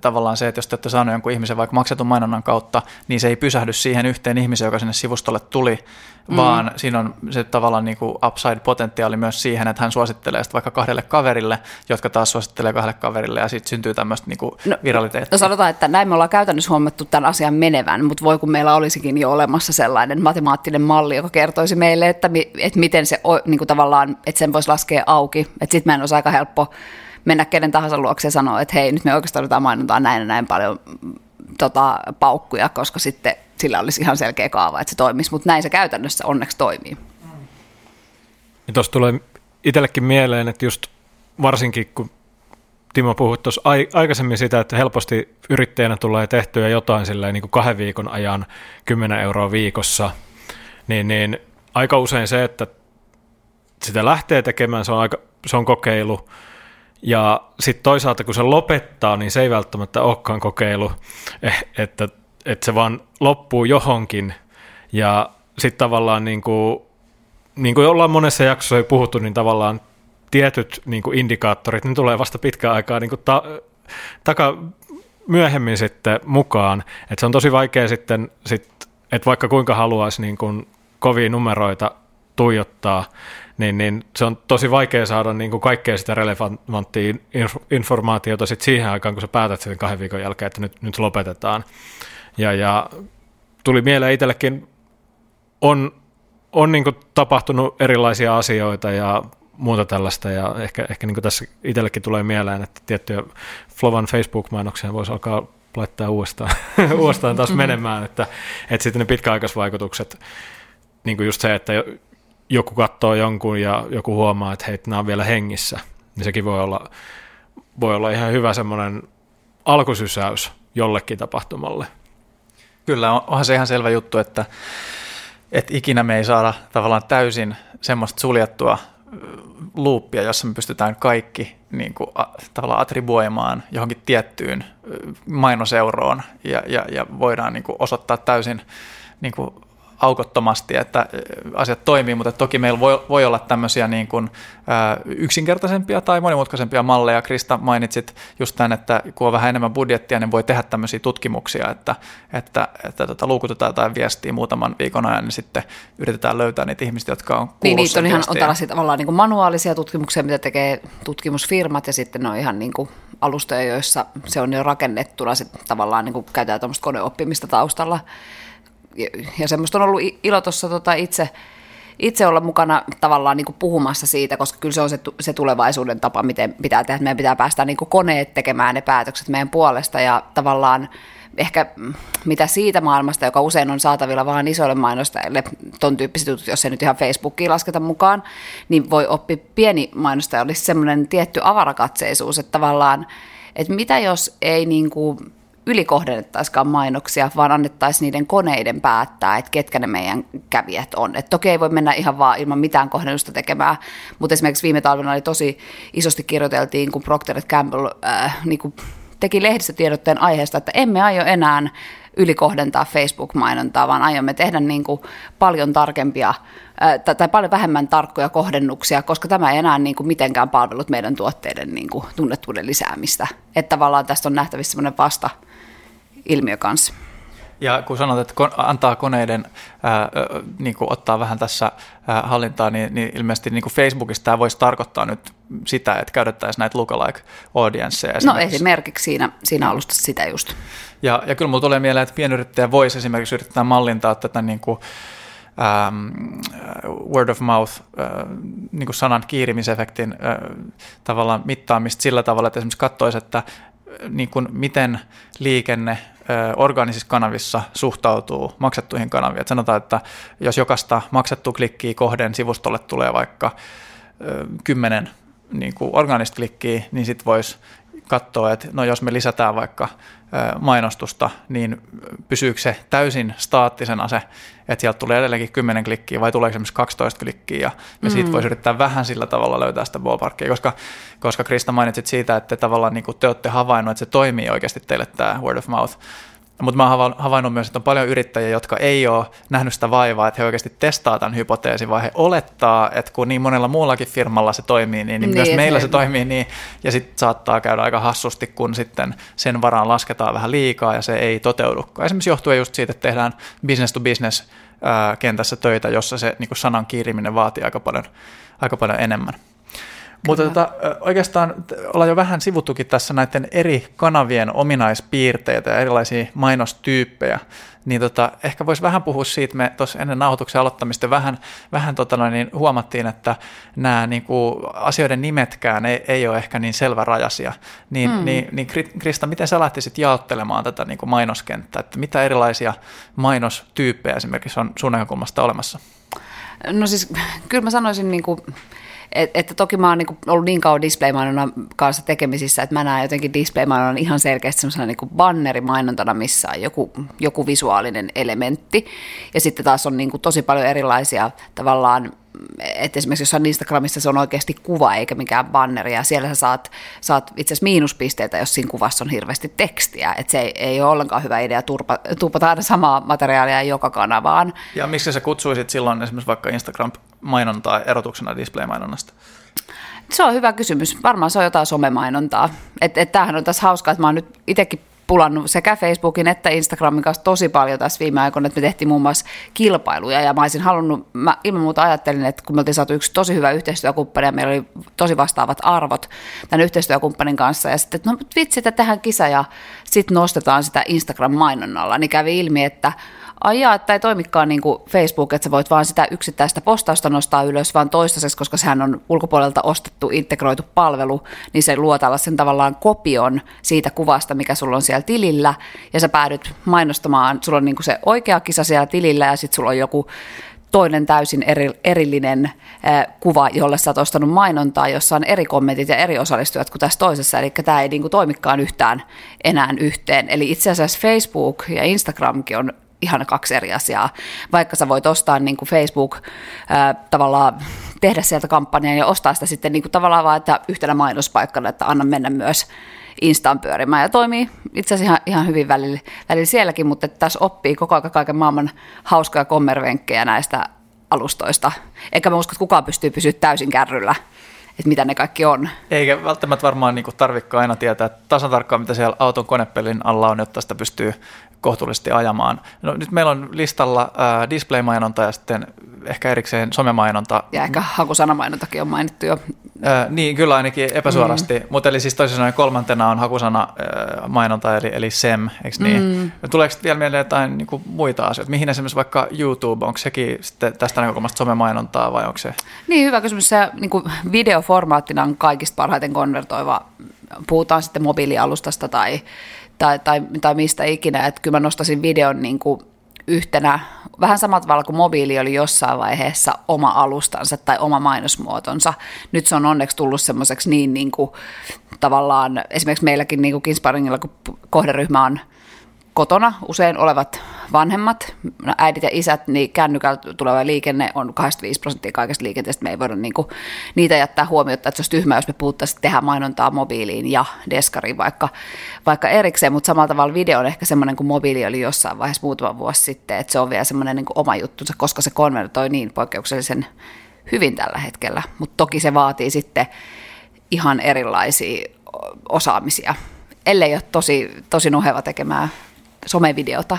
Speaker 1: tavallaan se, että jos te olette saaneet jonkun ihmisen vaikka maksetun mainonnan kautta, niin se ei pysähdy siihen yhteen ihmiseen, joka sinne sivustolle tuli, mm. vaan siinä on se tavallaan niin kuin upside-potentiaali myös siihen, että hän suosittelee sitä vaikka kahdelle kaverille, jotka taas suosittelee kahdelle kaverille, ja sitten syntyy tämmöistä niin kuin no, viraliteettia.
Speaker 2: No sanotaan, että näin me ollaan käytännössä huomattu tämän asian menevän, mutta voi kun meillä olisikin jo olemassa sellainen matemaattinen malli, joka kertoisi meille, että, että miten se niin kuin tavallaan, että sen voisi laskea auki. Että sitten meidän olisi aika helppo mennä kenen tahansa luokse ja sanoa, että hei, nyt me oikeastaan otetaan mainontaa näin ja näin paljon tota, paukkuja, koska sitten sillä olisi ihan selkeä kaava, että se toimisi, mutta näin se käytännössä onneksi toimii.
Speaker 3: Niin tuossa tulee itsellekin mieleen, että just varsinkin kun Timo puhui tuossa aikaisemmin sitä, että helposti yrittäjänä tulee tehtyä jotain silleen niin kuin kahden viikon ajan 10 euroa viikossa, niin, niin aika usein se, että sitä lähtee tekemään, se on, aika, se on kokeilu, ja sitten toisaalta kun se lopettaa, niin se ei välttämättä olekaan kokeilu, eh, että, että se vaan loppuu johonkin, ja sitten tavallaan niin kuin, niin kuin ollaan monessa jaksossa jo puhuttu, niin tavallaan tietyt niin kuin indikaattorit, ne tulee vasta pitkään aikaa niin kuin ta, taka, myöhemmin sitten mukaan. Et se on tosi vaikea sitten, sit, että vaikka kuinka haluaisi niin kuin kovia numeroita tuijottaa, niin, niin se on tosi vaikea saada niin kuin kaikkea sitä relevanttia informaatiota sit siihen aikaan, kun sä päätät sen kahden viikon jälkeen, että nyt, nyt lopetetaan. Ja, ja tuli mieleen itsellekin, on, on niin tapahtunut erilaisia asioita ja muuta tällaista, ja ehkä, ehkä niin tässä itsellekin tulee mieleen, että tiettyjä Flovan Facebook-mainoksia voisi alkaa laittaa uudestaan, uudestaan taas menemään, että, että sitten ne pitkäaikaisvaikutukset, niin kuin just se, että joku katsoo jonkun ja joku huomaa, että hei, nämä on vielä hengissä, niin sekin voi olla, voi olla ihan hyvä semmoinen alkusysäys jollekin tapahtumalle.
Speaker 1: Kyllä, onhan se ihan selvä juttu, että, että ikinä me ei saada tavallaan täysin semmoista suljettua luuppia, jossa me pystytään kaikki niin kuin, a, tavallaan attribuoimaan johonkin tiettyyn mainoseuroon ja, ja, ja voidaan niin kuin, osoittaa täysin niin kuin, aukottomasti, että asiat toimii, mutta toki meillä voi, voi olla tämmöisiä niin kuin, yksinkertaisempia tai monimutkaisempia malleja. Krista mainitsit just tämän, että kun on vähän enemmän budjettia, niin voi tehdä tämmöisiä tutkimuksia, että, että, että tota, luukutetaan jotain viestiä muutaman viikon ajan, niin sitten yritetään löytää niitä ihmisiä, jotka on
Speaker 2: Niin, niitä on ihan on tällaisia tavallaan niin kuin manuaalisia tutkimuksia, mitä tekee tutkimusfirmat, ja sitten ne on ihan niin kuin alustoja, joissa se on jo rakennettuna, se tavallaan niin kuin käytetään tämmöistä koneoppimista taustalla. Ja, semmoista on ollut ilo tuossa tota itse, itse olla mukana tavallaan niin kuin puhumassa siitä, koska kyllä se on se, se tulevaisuuden tapa, miten pitää tehdä. Meidän pitää päästä niin kuin koneet tekemään ne päätökset meidän puolesta ja tavallaan ehkä mitä siitä maailmasta, joka usein on saatavilla vaan isoille mainostajille, ton tyyppiset jutut, jos ei nyt ihan Facebookiin lasketa mukaan, niin voi oppia pieni mainostaja, olisi semmoinen tietty avarakatseisuus, että tavallaan, että mitä jos ei niin kuin ylikohdennettaisikaan mainoksia, vaan annettaisiin niiden koneiden päättää, että ketkä ne meidän kävijät on. Et toki ei voi mennä ihan vaan ilman mitään kohdennusta tekemään, mutta esimerkiksi viime talvena oli tosi isosti kirjoiteltiin, kun Procter Gamble äh, niin kuin teki lehdistötiedotteen aiheesta, että emme aio enää ylikohdentaa Facebook-mainontaa, vaan aiomme tehdä niin kuin paljon tarkempia tai, tai paljon vähemmän tarkkoja kohdennuksia, koska tämä ei enää niin kuin mitenkään palvelut meidän tuotteiden niin kuin tunnettuuden lisäämistä. Että tavallaan tästä on nähtävissä sellainen vasta ilmiö kanssa.
Speaker 1: Ja kun sanot, että antaa koneiden ää, niin kuin ottaa vähän tässä ää, hallintaa, niin, niin ilmeisesti niin kuin Facebookista tämä voisi tarkoittaa nyt sitä, että käytettäisiin näitä lookalike audienceja.
Speaker 2: No esimerkiksi siinä, siinä alustassa sitä just.
Speaker 1: Ja, ja kyllä minulla tulee mieleen, että pienyrittäjä voisi esimerkiksi yrittää mallintaa tätä niin kuin, ähm, word of mouth äh, niin kuin sanan kiirimisefektin äh, tavallaan mittaamista sillä tavalla, että esimerkiksi katsoisi, että niin kuin miten liikenne organisissa kanavissa suhtautuu maksettuihin kanaviin. Et sanotaan, että jos jokaista maksettu klikkiä kohden sivustolle tulee vaikka kymmenen niin kuin organista klikkiä, niin sitten voisi katsoa, että no jos me lisätään vaikka mainostusta, niin pysyykö se täysin staattisena se, että sieltä tulee edelleenkin 10 klikkiä vai tuleeko esimerkiksi 12 klikkiä ja, mm. siitä voisi yrittää vähän sillä tavalla löytää sitä ballparkia, koska, koska Krista mainitsit siitä, että tavallaan niin te olette havainnut, että se toimii oikeasti teille tämä word of mouth mutta mä oon havainnut myös, että on paljon yrittäjiä, jotka ei ole nähnyt sitä vaivaa, että he oikeasti testaa tämän hypoteesin, vaan he olettaa, että kun niin monella muullakin firmalla se toimii, niin, niin, niin myös meillä se toimii niin, ja sitten saattaa käydä aika hassusti, kun sitten sen varaan lasketaan vähän liikaa ja se ei toteudukaan. Esimerkiksi johtuen just siitä, että tehdään business to business kentässä töitä, jossa se niin sanan kiiriminen vaatii aika paljon, aika paljon enemmän. Mutta tota, oikeastaan ollaan jo vähän sivuttukin tässä näiden eri kanavien ominaispiirteitä ja erilaisia mainostyyppejä, niin tota, ehkä voisi vähän puhua siitä, me tuossa ennen nauhoituksen aloittamista vähän, vähän tota noin, niin huomattiin, että nämä niin kuin, asioiden nimetkään ei, ei ole ehkä niin selvärajaisia. Niin, mm. niin, niin Krista, miten sä lähtisit jaottelemaan tätä niin kuin mainoskenttää, että mitä erilaisia mainostyyppejä esimerkiksi on sun näkökulmasta olemassa?
Speaker 2: No siis kyllä mä sanoisin niin kuin et, että toki mä oon niin ollut niin kauan display kanssa tekemisissä, että mä näen jotenkin display ihan selkeästi semmoisena niin bannerimainontana, missä on joku, joku visuaalinen elementti. Ja sitten taas on niin kuin tosi paljon erilaisia tavallaan että esimerkiksi jossain Instagramissa se on oikeasti kuva eikä mikään banneri, ja siellä sä saat, saat itse asiassa miinuspisteitä, jos siinä kuvassa on hirveästi tekstiä, että se ei, ei ole ollenkaan hyvä idea turpa, turpata aina samaa materiaalia joka kanavaan.
Speaker 1: Ja miksi sä kutsuisit silloin esimerkiksi vaikka Instagram-mainontaa erotuksena display-mainonnasta?
Speaker 2: Se on hyvä kysymys. Varmaan se on jotain somemainontaa. Että et tämähän on tässä hauskaa, että mä oon nyt itsekin pulannut sekä Facebookin että Instagramin kanssa tosi paljon tässä viime aikoina, että me tehtiin muun muassa kilpailuja. Ja mä olisin halunnut, mä ilman muuta ajattelin, että kun me oltiin saatu yksi tosi hyvä yhteistyökumppani ja meillä oli tosi vastaavat arvot tämän yhteistyökumppanin kanssa. Ja sitten, että no vitsi, että tähän kisa ja sitten nostetaan sitä Instagram-mainonnalla, niin kävi ilmi, että ajaa, että ei toimikaan niin kuin Facebook, että sä voit vaan sitä yksittäistä postausta nostaa ylös, vaan toistaiseksi, koska sehän on ulkopuolelta ostettu, integroitu palvelu, niin se luo tällaisen tavallaan kopion siitä kuvasta, mikä sulla on siellä tilillä, ja sä päädyt mainostamaan, sulla on niin kuin se oikea kisa siellä tilillä, ja sitten sulla on joku toinen täysin eri, erillinen äh, kuva, jolle sä oot ostanut mainontaa, jossa on eri kommentit ja eri osallistujat kuin tässä toisessa. Eli tämä ei niin kuin, toimikaan yhtään enää yhteen. Eli itse asiassa Facebook ja Instagramkin on ihan kaksi eri asiaa. Vaikka sä voit ostaa niin kuin Facebook ää, tavallaan tehdä sieltä kampanjaa ja ostaa sitä sitten niin kuin tavallaan vaan, että yhtenä mainospaikkana, että anna mennä myös Instaan pyörimään. Ja toimii itse asiassa ihan, ihan hyvin välillä, välillä sielläkin, mutta tässä oppii koko ajan kaiken maailman hauskoja kommervenkkejä näistä alustoista. Eikä mä usko, että kukaan pystyy pysyä täysin kärryllä että mitä ne kaikki on.
Speaker 1: Eikä välttämättä varmaan niin tarvitse aina tietää tasan tarkkaan, mitä siellä auton konepelin alla on, jotta sitä pystyy kohtuullisesti ajamaan. No, nyt meillä on listalla äh, display-mainonta ja sitten ehkä erikseen somemainonta.
Speaker 2: Ja ehkä hakusanamainontakin on mainittu jo.
Speaker 1: Äh, niin, kyllä ainakin epäsuorasti. Mm. Mutta eli siis toisin sanoen kolmantena on hakusana äh, mainonta, eli, eli SEM, eikö niin? Mm. Tuleeko vielä mieleen jotain niin kuin muita asioita? Mihin esimerkiksi vaikka YouTube, onko sekin sitten tästä näkökulmasta somemainontaa vai onko se?
Speaker 2: Niin, hyvä kysymys. Se niin kuin videoformaattina on kaikista parhaiten konvertoiva. Puhutaan sitten mobiilialustasta tai tai, tai, tai mistä ikinä. Että kyllä mä nostaisin videon niin kuin yhtenä, vähän samalla tavalla kuin mobiili oli jossain vaiheessa oma alustansa tai oma mainosmuotonsa. Nyt se on onneksi tullut semmoiseksi niin, niin kuin, tavallaan, esimerkiksi meilläkin niin kuin Kinsparingilla, kun kohderyhmä on kotona usein olevat vanhemmat, äidit ja isät, niin kännykällä tuleva liikenne on 25 prosenttia kaikesta liikenteestä. Me ei voida niinku, niitä jättää huomiota, että se olisi tyhmä, jos me puhuttaisiin tehdä mainontaa mobiiliin ja deskariin vaikka, vaikka erikseen, mutta samalla tavalla video on ehkä semmoinen kuin mobiili oli jossain vaiheessa muutama vuosi sitten, että se on vielä semmoinen niin oma juttunsa, koska se konvertoi niin poikkeuksellisen hyvin tällä hetkellä, mutta toki se vaatii sitten ihan erilaisia osaamisia, ellei ole tosi, tosi nuheva tekemään somevideota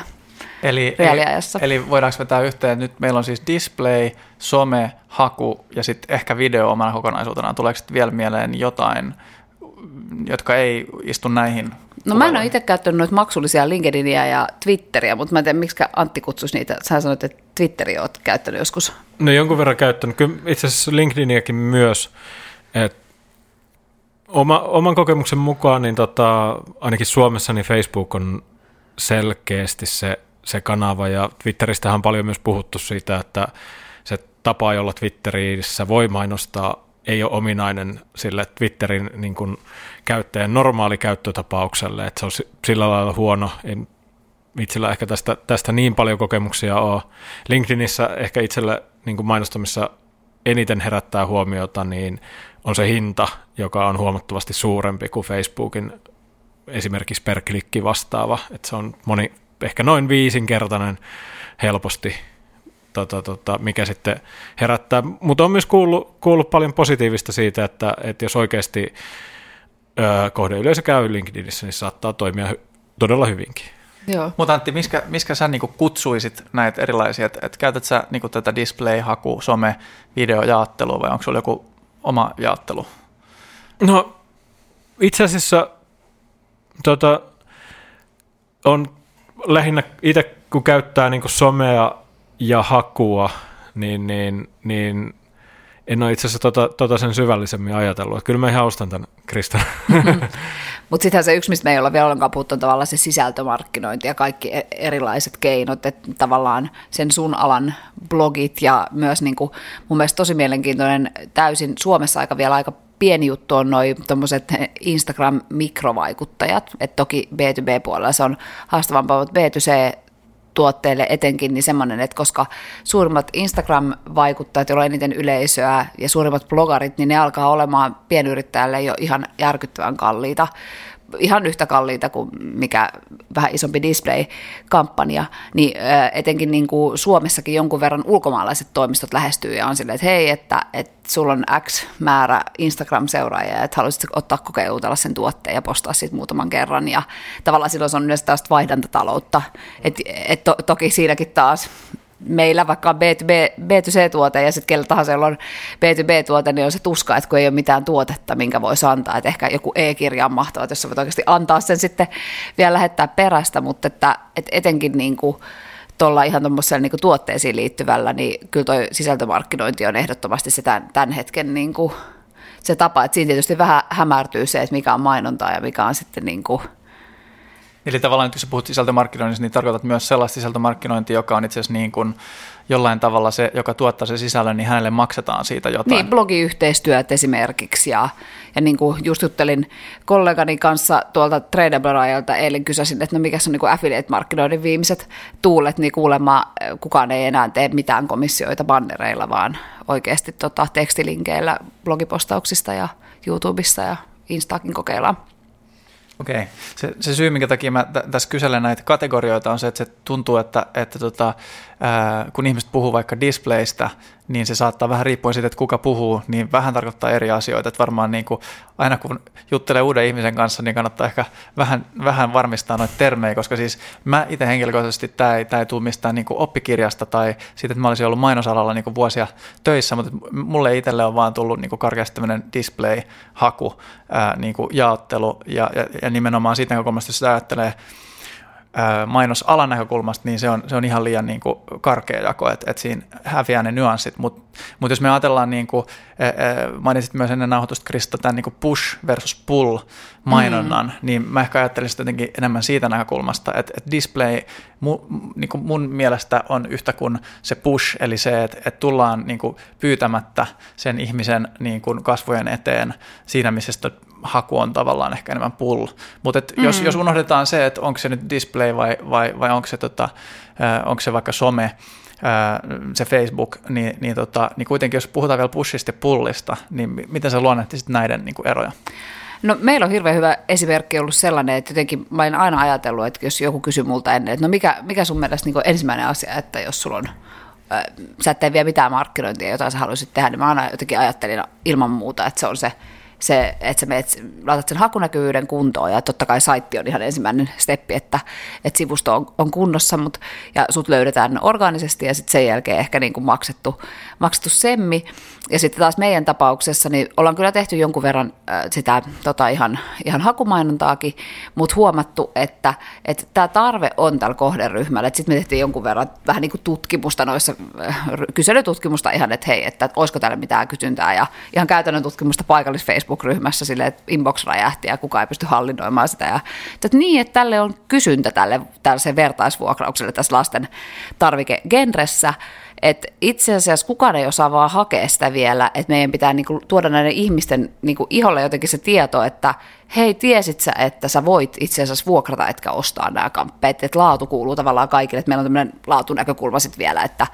Speaker 1: eli, reaaliajassa. Eli, eli voidaanko vetää yhteen, nyt meillä on siis display, some, haku ja sitten ehkä video omana kokonaisuutenaan. Tuleeko vielä mieleen jotain, jotka ei istu näihin
Speaker 2: No mä en ole itse käyttänyt noita maksullisia LinkedInia ja Twitteriä, mutta mä en tiedä, miksi Antti kutsuisi niitä. Sä sanoit, että Twitteriä olet käyttänyt joskus.
Speaker 3: No jonkun verran käyttänyt. Kyllä itse asiassa LinkedIniäkin myös. Et oma, oman kokemuksen mukaan, niin tota, ainakin Suomessa niin Facebook on selkeästi se, se kanava ja Twitteristähän on paljon myös puhuttu siitä, että se tapa, jolla Twitterissä voi mainostaa, ei ole ominainen sille Twitterin niin kuin, käyttäjän normaali käyttötapaukselle, että se on sillä lailla huono. En itsellä ehkä tästä, tästä niin paljon kokemuksia ole. LinkedInissä ehkä itselle niin kuin mainostamissa eniten herättää huomiota, niin on se hinta, joka on huomattavasti suurempi kuin Facebookin esimerkiksi per klikki vastaava, että se on moni, ehkä noin viisinkertainen helposti, tota, tota, mikä sitten herättää, mutta on myös kuullut, kuullut paljon positiivista siitä, että, että jos oikeasti ö, kohdeyleisö käy LinkedInissä, niin saattaa toimia hy- todella hyvinkin.
Speaker 1: Joo. Mutta Antti, miskä, miskä sä niinku kutsuisit näitä erilaisia, että et käytät sä niinku tätä display-haku, some, videojaottelua vai onko sulla joku oma jaottelu?
Speaker 3: No itse asiassa tota, on lähinnä itse, kun käyttää niin somea ja hakua, niin, niin, niin en ole itse asiassa tota, tota sen syvällisemmin ajatellut. Että kyllä mä ihan ostan tämän Krista.
Speaker 2: Mutta sittenhän se yksi, mistä me ei ole vielä ollenkaan puhuttu, on tavallaan se sisältömarkkinointi ja kaikki e- erilaiset keinot, että tavallaan sen sun alan blogit ja myös niin kuin, mun mielestä tosi mielenkiintoinen täysin Suomessa aika vielä aika pieni juttu on noin Instagram-mikrovaikuttajat, että toki B2B-puolella se on haastavampaa, mutta B2C tuotteille etenkin, niin semmoinen, että koska suurimmat Instagram-vaikuttajat, joilla on eniten yleisöä ja suurimmat blogarit, niin ne alkaa olemaan pienyrittäjälle jo ihan järkyttävän kalliita ihan yhtä kalliita kuin mikä vähän isompi display-kampanja, niin etenkin niin kuin Suomessakin jonkun verran ulkomaalaiset toimistot lähestyy ja on silleen, että hei, että, että sulla on X määrä Instagram-seuraajia, että haluaisit ottaa kokeilutella sen tuotteen ja postaa siitä muutaman kerran. Ja tavallaan silloin se on myös tästä vaihdantataloutta, että et to, toki siinäkin taas meillä vaikka on B2B, B2C-tuote ja sitten kellä tahansa, jolla on B2B-tuote, niin on se tuska, että kun ei ole mitään tuotetta, minkä voisi antaa. Että ehkä joku e-kirja on mahtava, jos voit oikeasti antaa sen sitten vielä lähettää perästä, mutta että, että etenkin niin kuin, tuolla ihan tuommoisella niin tuotteisiin liittyvällä, niin kyllä tuo sisältömarkkinointi on ehdottomasti se tämän, tämän hetken niin kuin, se tapa, että siinä tietysti vähän hämärtyy se, että mikä on mainontaa ja mikä on sitten niin kuin,
Speaker 1: Eli tavallaan, kun sä puhut sisältömarkkinoinnista, niin tarkoitat myös sellaista sisältömarkkinointia, joka on itse asiassa niin kuin jollain tavalla se, joka tuottaa sen sisällön, niin hänelle maksetaan siitä jotain.
Speaker 2: Niin, blogiyhteistyöt esimerkiksi. Ja, ja niin kuin just juttelin kollegani kanssa tuolta Tradable eilen kysäsin, että no mikä on niin kuin affiliate-markkinoinnin viimeiset tuulet, niin kuulemma kukaan ei enää tee mitään komissioita bannereilla, vaan oikeasti tota, tekstilinkeillä blogipostauksista ja YouTubessa ja Instakin kokeillaan.
Speaker 1: Okei. Se, se syy, minkä takia mä t- tässä kyselen näitä kategorioita, on se, että se tuntuu, että, että tota, kun ihmiset puhuu vaikka displaystä, niin se saattaa vähän riippuen siitä, että kuka puhuu, niin vähän tarkoittaa eri asioita. Että varmaan niin kuin, aina kun juttelee uuden ihmisen kanssa, niin kannattaa ehkä vähän, vähän varmistaa noita termejä, koska siis mä itse henkilökohtaisesti tämä ei, tämä ei tule mistään niin kuin oppikirjasta tai siitä, että mä olisin ollut mainosalalla niin kuin vuosia töissä, mutta mulle itselle on vaan tullut niin kuin karkeasti tämmöinen display-haku, ää, niin kuin jaottelu ja, ja, ja nimenomaan siitä näkökulmasta, sitä ajattelee mainosalan näkökulmasta, niin se on, se on ihan liian niin kuin karkea jako, että, että siinä häviää ne nyanssit. Mutta mut jos me ajatellaan, niin kuin, mainitsit myös ennen nauhoitusta Krista, tämän niin kuin push versus pull mainonnan, mm. niin mä ehkä ajattelisin jotenkin enemmän siitä näkökulmasta, että, että display mu, niin kuin mun mielestä on yhtä kuin se push, eli se, että, että tullaan niin kuin pyytämättä sen ihmisen niin kuin kasvojen eteen siinä, missä haku on tavallaan ehkä enemmän pull. Mutta mm. jos, jos unohdetaan se, että onko se nyt display vai, vai, vai onko, se, tota, onko se vaikka some, se Facebook, niin, niin, tota, niin kuitenkin jos puhutaan vielä pushista ja pullista, niin miten sä luonnehtisit näiden niin kuin eroja?
Speaker 2: No meillä on hirveän hyvä esimerkki ollut sellainen, että jotenkin mä olen aina ajatellut, että jos joku kysyy multa ennen, että no mikä, mikä sun mielestä niin ensimmäinen asia, että jos sulla on sä et tee vielä mitään markkinointia, jota sä haluaisit tehdä, niin mä aina jotenkin ajattelin ilman muuta, että se on se se, että sä meet, laitat sen hakunäkyvyyden kuntoon ja totta kai saitti on ihan ensimmäinen steppi, että, että sivusto on, on kunnossa mut, ja sut löydetään orgaanisesti ja sitten sen jälkeen ehkä niin kuin maksettu, maksettu semmi. Ja sitten taas meidän tapauksessa niin ollaan kyllä tehty jonkun verran sitä tota, ihan, ihan hakumainontaakin, mutta huomattu, että tämä tarve on tällä kohderyhmällä. Sitten me tehtiin jonkun verran vähän niin kuin tutkimusta noissa, kyselytutkimusta ihan, että hei, että olisiko täällä mitään kysyntää ja ihan käytännön tutkimusta paikallis Facebook-ryhmässä sille, että inbox räjähti ja kukaan ei pysty hallinnoimaan sitä. Ja, että niin, että tälle on kysyntä tälle tällaiseen vertaisvuokraukselle tässä lasten tarvikegenressä, että itse asiassa kukaan ei osaa vaan hakea sitä vielä, että meidän pitää niinku tuoda näiden ihmisten niinku iholle jotenkin se tieto, että hei, tiesit sä, että sä voit itse asiassa vuokrata etkä ostaa nämä kamppeet, että laatu kuuluu tavallaan kaikille, että meillä on tämmöinen laatunäkökulma sitten vielä, että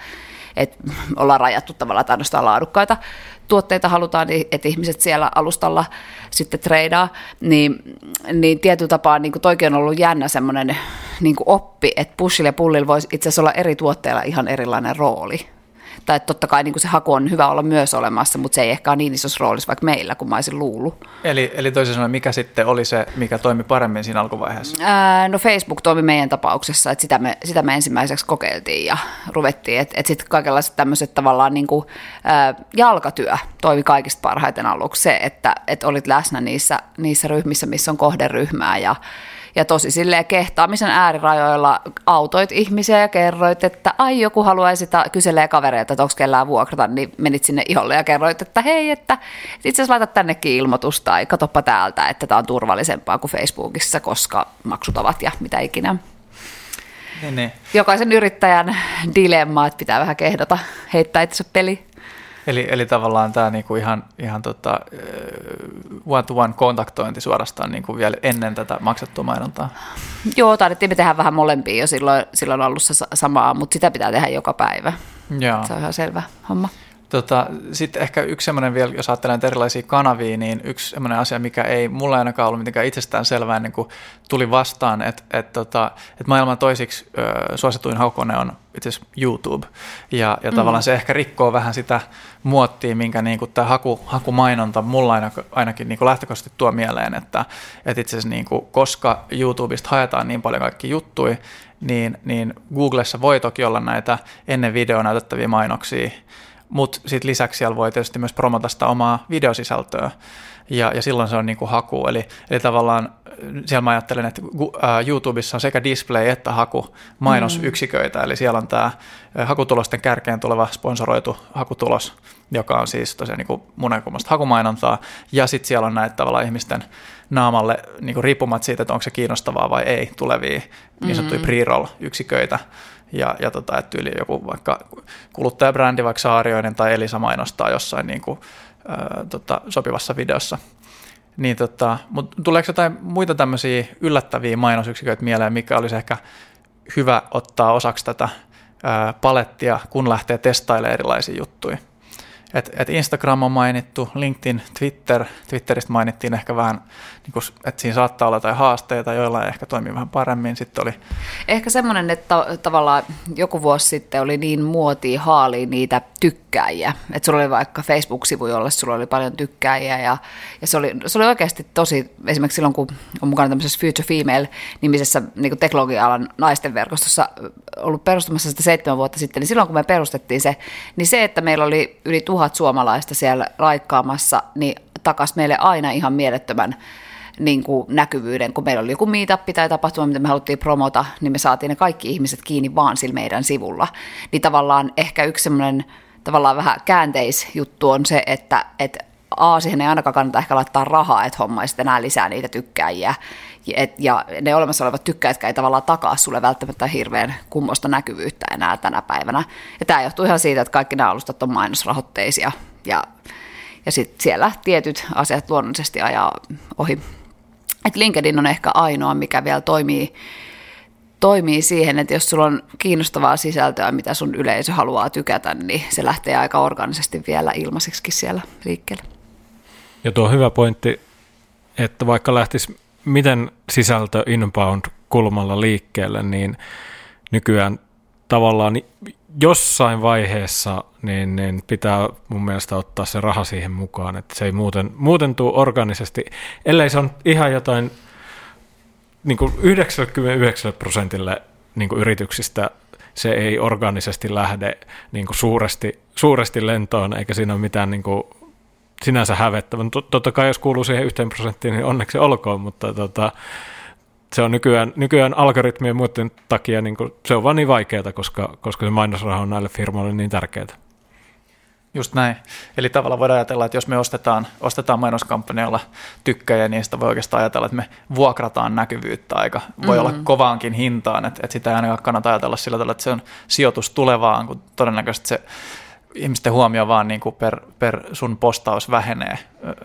Speaker 2: että ollaan rajattu tavallaan, että ainoastaan laadukkaita tuotteita halutaan, niin että ihmiset siellä alustalla sitten treidaa, niin, niin tietyllä tapaa niin toikin on ollut jännä semmoinen niin oppi, että pushilla ja pullilla voisi itse asiassa olla eri tuotteilla ihan erilainen rooli tai että totta kai niin kuin se haku on hyvä olla myös olemassa, mutta se ei ehkä ole niin isossa roolissa vaikka meillä, kuin mä olisin luullut.
Speaker 1: Eli, eli toisin sanoen, mikä sitten oli se, mikä toimi paremmin siinä alkuvaiheessa?
Speaker 2: Ää, no Facebook toimi meidän tapauksessa, että sitä me, sitä me ensimmäiseksi kokeiltiin ja ruvettiin, että, että sitten kaikenlaiset tämmöiset tavallaan niin kuin, ää, jalkatyö toimi kaikista parhaiten aluksi se, että, että olit läsnä niissä, niissä ryhmissä, missä on kohderyhmää ja ja tosi silleen kehtaamisen äärirajoilla autoit ihmisiä ja kerroit, että ai joku haluaisi ta- kyselee kavereilta, että onko kellään vuokrata, niin menit sinne iholle ja kerroit, että hei, että itse asiassa laitat tännekin ilmoitusta tai katoppa täältä, että tämä on turvallisempaa kuin Facebookissa, koska maksut ovat ja mitä ikinä.
Speaker 1: Ne, ne.
Speaker 2: Jokaisen yrittäjän dilemma, että pitää vähän kehdata, heittää itse peli.
Speaker 1: Eli, eli tavallaan tämä niinku ihan, ihan tota, one-to-one kontaktointi suorastaan niinku vielä ennen tätä maksettua mainontaa.
Speaker 2: Joo, taidettiin me tehdä vähän molempia jo silloin, silloin alussa samaa, mutta sitä pitää tehdä joka päivä. Joo. Se on ihan selvä homma.
Speaker 1: Tota, Sitten ehkä yksi semmoinen vielä, jos ajattelen erilaisia kanavia, niin yksi semmoinen asia, mikä ei mulla ainakaan ollut mitenkään itsestään selvää ennen kuin tuli vastaan, että et, tota, et maailman toisiksi ö, suosituin haukone on itse asiassa YouTube. Ja, ja mm. tavallaan se ehkä rikkoo vähän sitä muottia, minkä niin kuin tämä haku, hakumainonta mulla aina, ainakin niin kuin lähtökohtaisesti tuo mieleen, että, että itse asiassa niin kuin, koska YouTubesta haetaan niin paljon kaikki juttuja, niin, niin Googlessa voi toki olla näitä ennen videoa näytettäviä mainoksia, mutta sitten lisäksi siellä voi tietysti myös promota sitä omaa videosisältöä, ja, ja silloin se on niin kuin haku. Eli, eli tavallaan siellä mä ajattelen, että YouTubessa on sekä display että haku mainosyksiköitä, mm. eli siellä on tämä hakutulosten kärkeen tuleva sponsoroitu hakutulos, joka on siis tosiaan niin mun hakumainontaa, ja sitten siellä on näitä tavallaan ihmisten naamalle niin riippumatta siitä, että onko se kiinnostavaa vai ei, tulevia niin sanottuja mm. pre-roll-yksiköitä, ja, ja tota, että yli joku vaikka kuluttajabrändi, vaikka Saarioinen tai Elisa mainostaa jossain niin kuin, ää, tota, sopivassa videossa. Niin tota, mutta tuleeko jotain muita tämmöisiä yllättäviä mainosyksiköitä mieleen, mikä olisi ehkä hyvä ottaa osaksi tätä ää, palettia, kun lähtee testailemaan erilaisia juttuja? Et, et Instagram on mainittu, LinkedIn, Twitter, Twitteristä mainittiin ehkä vähän, niin että siinä saattaa olla jotain haasteita, joilla ehkä toimii vähän paremmin. Sitten oli...
Speaker 2: Ehkä semmoinen, että tavallaan joku vuosi sitten oli niin muotia haali niitä tykkääjiä. Että sulla oli vaikka Facebook-sivu, jolle sulla oli paljon tykkääjiä ja, ja se, oli, se oli oikeasti tosi, esimerkiksi silloin kun on mukana tämmöisessä Future Female-nimisessä niin teknologia-alan naisten verkostossa ollut perustamassa sitä seitsemän vuotta sitten, niin silloin kun me perustettiin se, niin se, että meillä oli yli tuhat suomalaista siellä raikkaamassa, niin takas meille aina ihan mielettömän niin kuin näkyvyyden, kun meillä oli joku meetup tai tapahtuma, mitä me haluttiin promota, niin me saatiin ne kaikki ihmiset kiinni vaan sillä meidän sivulla. Niin tavallaan ehkä yksi semmoinen tavallaan vähän käänteisjuttu on se, että, että A, siihen ei ainakaan kannata ehkä laittaa rahaa, että homma sitten enää lisää niitä tykkääjiä. Et, ja ne olemassa olevat tykkäjät ei tavallaan takaa sulle välttämättä hirveän kummosta näkyvyyttä enää tänä päivänä. Ja tämä johtuu ihan siitä, että kaikki nämä alustat on mainosrahoitteisia ja, ja sitten siellä tietyt asiat luonnollisesti ajaa ohi. Et LinkedIn on ehkä ainoa, mikä vielä toimii toimii siihen, että jos sulla on kiinnostavaa sisältöä, mitä sun yleisö haluaa tykätä, niin se lähtee aika organisesti vielä ilmaiseksi siellä liikkeelle.
Speaker 3: Ja tuo hyvä pointti, että vaikka lähtisi miten sisältö inbound-kulmalla liikkeelle, niin nykyään tavallaan jossain vaiheessa niin, niin pitää mun mielestä ottaa se raha siihen mukaan, että se ei muuten, muuten tule organisesti, ellei se on ihan jotain niin kuin 99 prosentille niin kuin yrityksistä se ei organisesti lähde niin kuin suuresti, suuresti lentoon, eikä siinä ole mitään niin kuin sinänsä hävettävä. Totta kai jos kuuluu siihen yhteen prosenttiin, niin onneksi olkoon, mutta tota, se on nykyään, nykyään algoritmien muiden takia, niin kuin, se on vaan niin vaikeaa, koska, koska se mainosraha on näille firmoille niin tärkeää.
Speaker 1: Just näin. Eli tavallaan voidaan ajatella, että jos me ostetaan, ostetaan mainoskampanjalla tykkäjä, niin sitä voi oikeastaan ajatella, että me vuokrataan näkyvyyttä aika. Voi mm-hmm. olla kovaankin hintaan, että, että sitä ei ainakaan kannata ajatella sillä tavalla, että se on sijoitus tulevaan, kun todennäköisesti se ihmisten huomio vaan niin kuin per, per sun postaus vähenee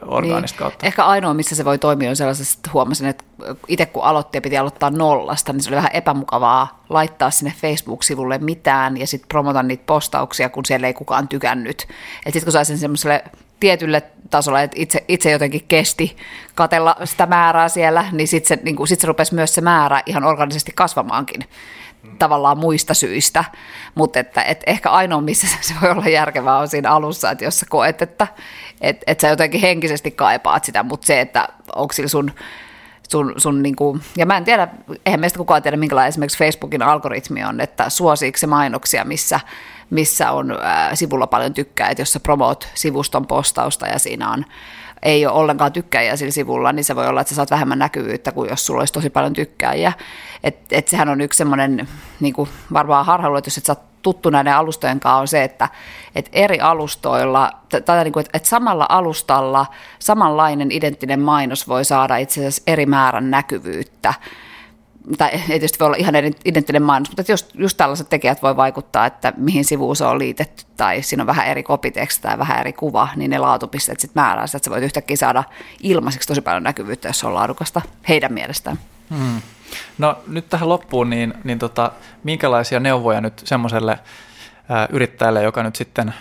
Speaker 1: orgaanista niin. kautta.
Speaker 2: Ehkä ainoa, missä se voi toimia, on sellaisessa, että huomasin, että itse kun aloitti ja piti aloittaa nollasta, niin se oli vähän epämukavaa laittaa sinne Facebook-sivulle mitään ja sitten promota niitä postauksia, kun siellä ei kukaan tykännyt. Että sitten kun saisin semmoiselle tietylle tasolle, että itse, itse jotenkin kesti katella sitä määrää siellä, niin sitten se, niin sit se rupesi myös se määrä ihan organisesti kasvamaankin tavallaan muista syistä, mutta että, että ehkä ainoa, missä se voi olla järkevää on siinä alussa, että jos sä koet, että että että sä jotenkin henkisesti kaipaat sitä, mutta se, että onko sillä sun sun, sun niin kuin, ja mä en tiedä, eihän meistä kukaan tiedä, minkälainen esimerkiksi Facebookin algoritmi on, että suosiiko se mainoksia, missä, missä on ää, sivulla paljon tykkää, että jos sä promoot sivuston postausta ja siinä on ei ole ollenkaan tykkäjiä sillä sivulla, niin se voi olla, että sä saat vähemmän näkyvyyttä kuin jos sulla olisi tosi paljon tykkääjiä. Et, et sehän on yksi semmoinen niin varmaan harhailu, että jos et sä tuttu näiden alustojen kanssa on se, että, että eri alustoilla, tai niin kuin, että samalla alustalla samanlainen identtinen mainos voi saada itse asiassa eri määrän näkyvyyttä tai ei tietysti voi olla ihan identtinen mainos, mutta jos just tällaiset tekijät voi vaikuttaa, että mihin sivuun se on liitetty, tai siinä on vähän eri kopiteksti tai vähän eri kuva, niin ne laatupisteet sitten määrää sitä, että sä voit yhtäkkiä saada ilmaiseksi tosi paljon näkyvyyttä, jos se on laadukasta heidän mielestään. Hmm.
Speaker 1: No nyt tähän loppuun, niin, niin tota, minkälaisia neuvoja nyt semmoiselle yrittäjälle, joka nyt sitten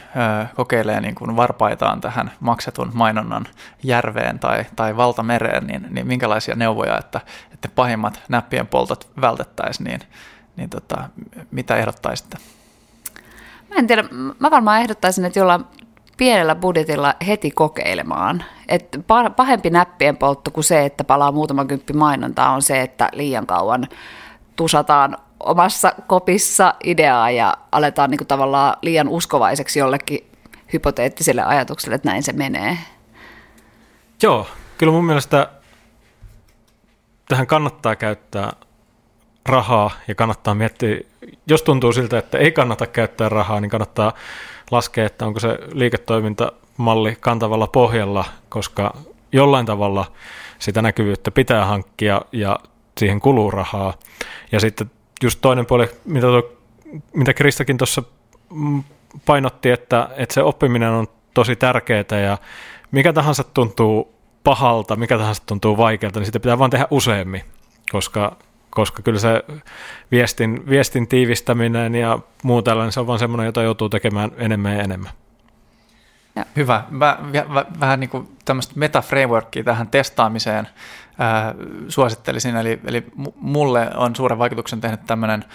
Speaker 1: kokeilee niin kuin varpaitaan tähän maksetun mainonnan järveen tai, tai valtamereen, niin, niin minkälaisia neuvoja, että, että pahimmat näppien poltot vältettäisiin, niin, niin tota, mitä ehdottaisitte?
Speaker 2: Mä en tiedä, mä varmaan ehdottaisin, että jollain pienellä budjetilla heti kokeilemaan. Et pahempi näppien poltto kuin se, että palaa muutama kymppi mainontaa, on se, että liian kauan tusataan omassa kopissa ideaa ja aletaan niin kuin tavallaan liian uskovaiseksi jollekin hypoteettiselle ajatukselle, että näin se menee.
Speaker 3: Joo, kyllä mun mielestä tähän kannattaa käyttää rahaa ja kannattaa miettiä, jos tuntuu siltä, että ei kannata käyttää rahaa, niin kannattaa laskea, että onko se liiketoimintamalli kantavalla pohjalla, koska jollain tavalla sitä näkyvyyttä pitää hankkia ja siihen kuluu rahaa. Ja sitten just toinen puoli, mitä, tuo, mitä Kristakin tuossa painotti, että, että se oppiminen on tosi tärkeää ja mikä tahansa tuntuu pahalta, mikä tahansa tuntuu vaikealta, niin sitä pitää vaan tehdä useammin, koska, koska kyllä se viestin, viestin tiivistäminen ja muu tällainen, se on vaan semmoinen, jota joutuu tekemään enemmän ja enemmän.
Speaker 1: Ja. Hyvä. Vähän niin kuin tämmöistä meta-frameworkia tähän testaamiseen suosittelisin. Eli, eli mulle on suuren vaikutuksen tehnyt tämmöinen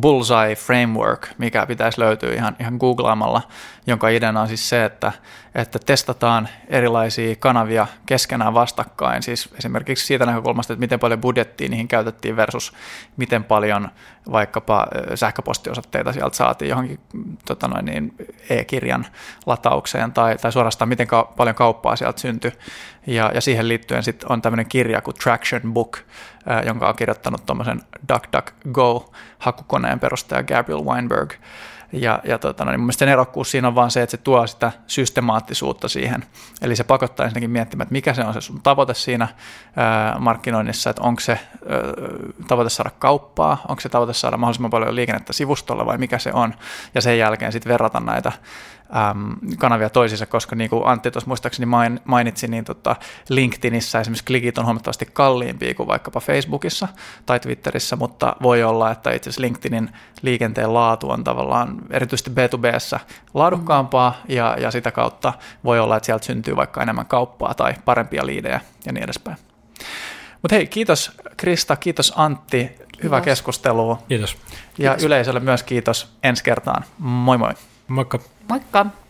Speaker 1: Bullseye Framework, mikä pitäisi löytyä ihan, ihan googlaamalla, jonka ideana on siis se, että, että testataan erilaisia kanavia keskenään vastakkain. Siis esimerkiksi siitä näkökulmasta, että miten paljon budjettia niihin käytettiin versus miten paljon vaikkapa sähköpostiosoitteita sieltä saatiin johonkin tota noin niin, e-kirjan lataukseen tai, tai suorastaan miten ka- paljon kauppaa sieltä syntyi. Ja, ja siihen liittyen sit on tämmöinen kirja kuin Traction Book, jonka on kirjoittanut tuommoisen DuckDuckGo-hakukoneen perustaja Gabriel Weinberg. Ja, ja tota, no, niin mun mielestä sen erokkuus siinä on vaan se, että se tuo sitä systemaattisuutta siihen. Eli se pakottaa ensinnäkin miettimään, että mikä se on se sun tavoite siinä ää, markkinoinnissa, että onko se ää, tavoite saada kauppaa, onko se tavoite saada mahdollisimman paljon liikennettä sivustolla vai mikä se on. Ja sen jälkeen sitten verrata näitä äm, kanavia toisiinsa, koska niin kuin Antti tuossa muistaakseni mainitsi, niin tota LinkedInissä esimerkiksi klikit on huomattavasti kalliimpia kuin vaikkapa Facebookissa tai Twitterissä, mutta voi olla, että itse asiassa LinkedInin liikenteen laatu on tavallaan erityisesti B2Bssä laadukkaampaa ja, ja sitä kautta voi olla, että sieltä syntyy vaikka enemmän kauppaa tai parempia liidejä ja niin edespäin. Mutta hei, kiitos Krista, kiitos Antti, hyvä keskustelu.
Speaker 3: Kiitos.
Speaker 1: Ja kiitos. yleisölle myös kiitos ensi kertaan. Moi moi.
Speaker 3: Moikka.
Speaker 2: Moikka.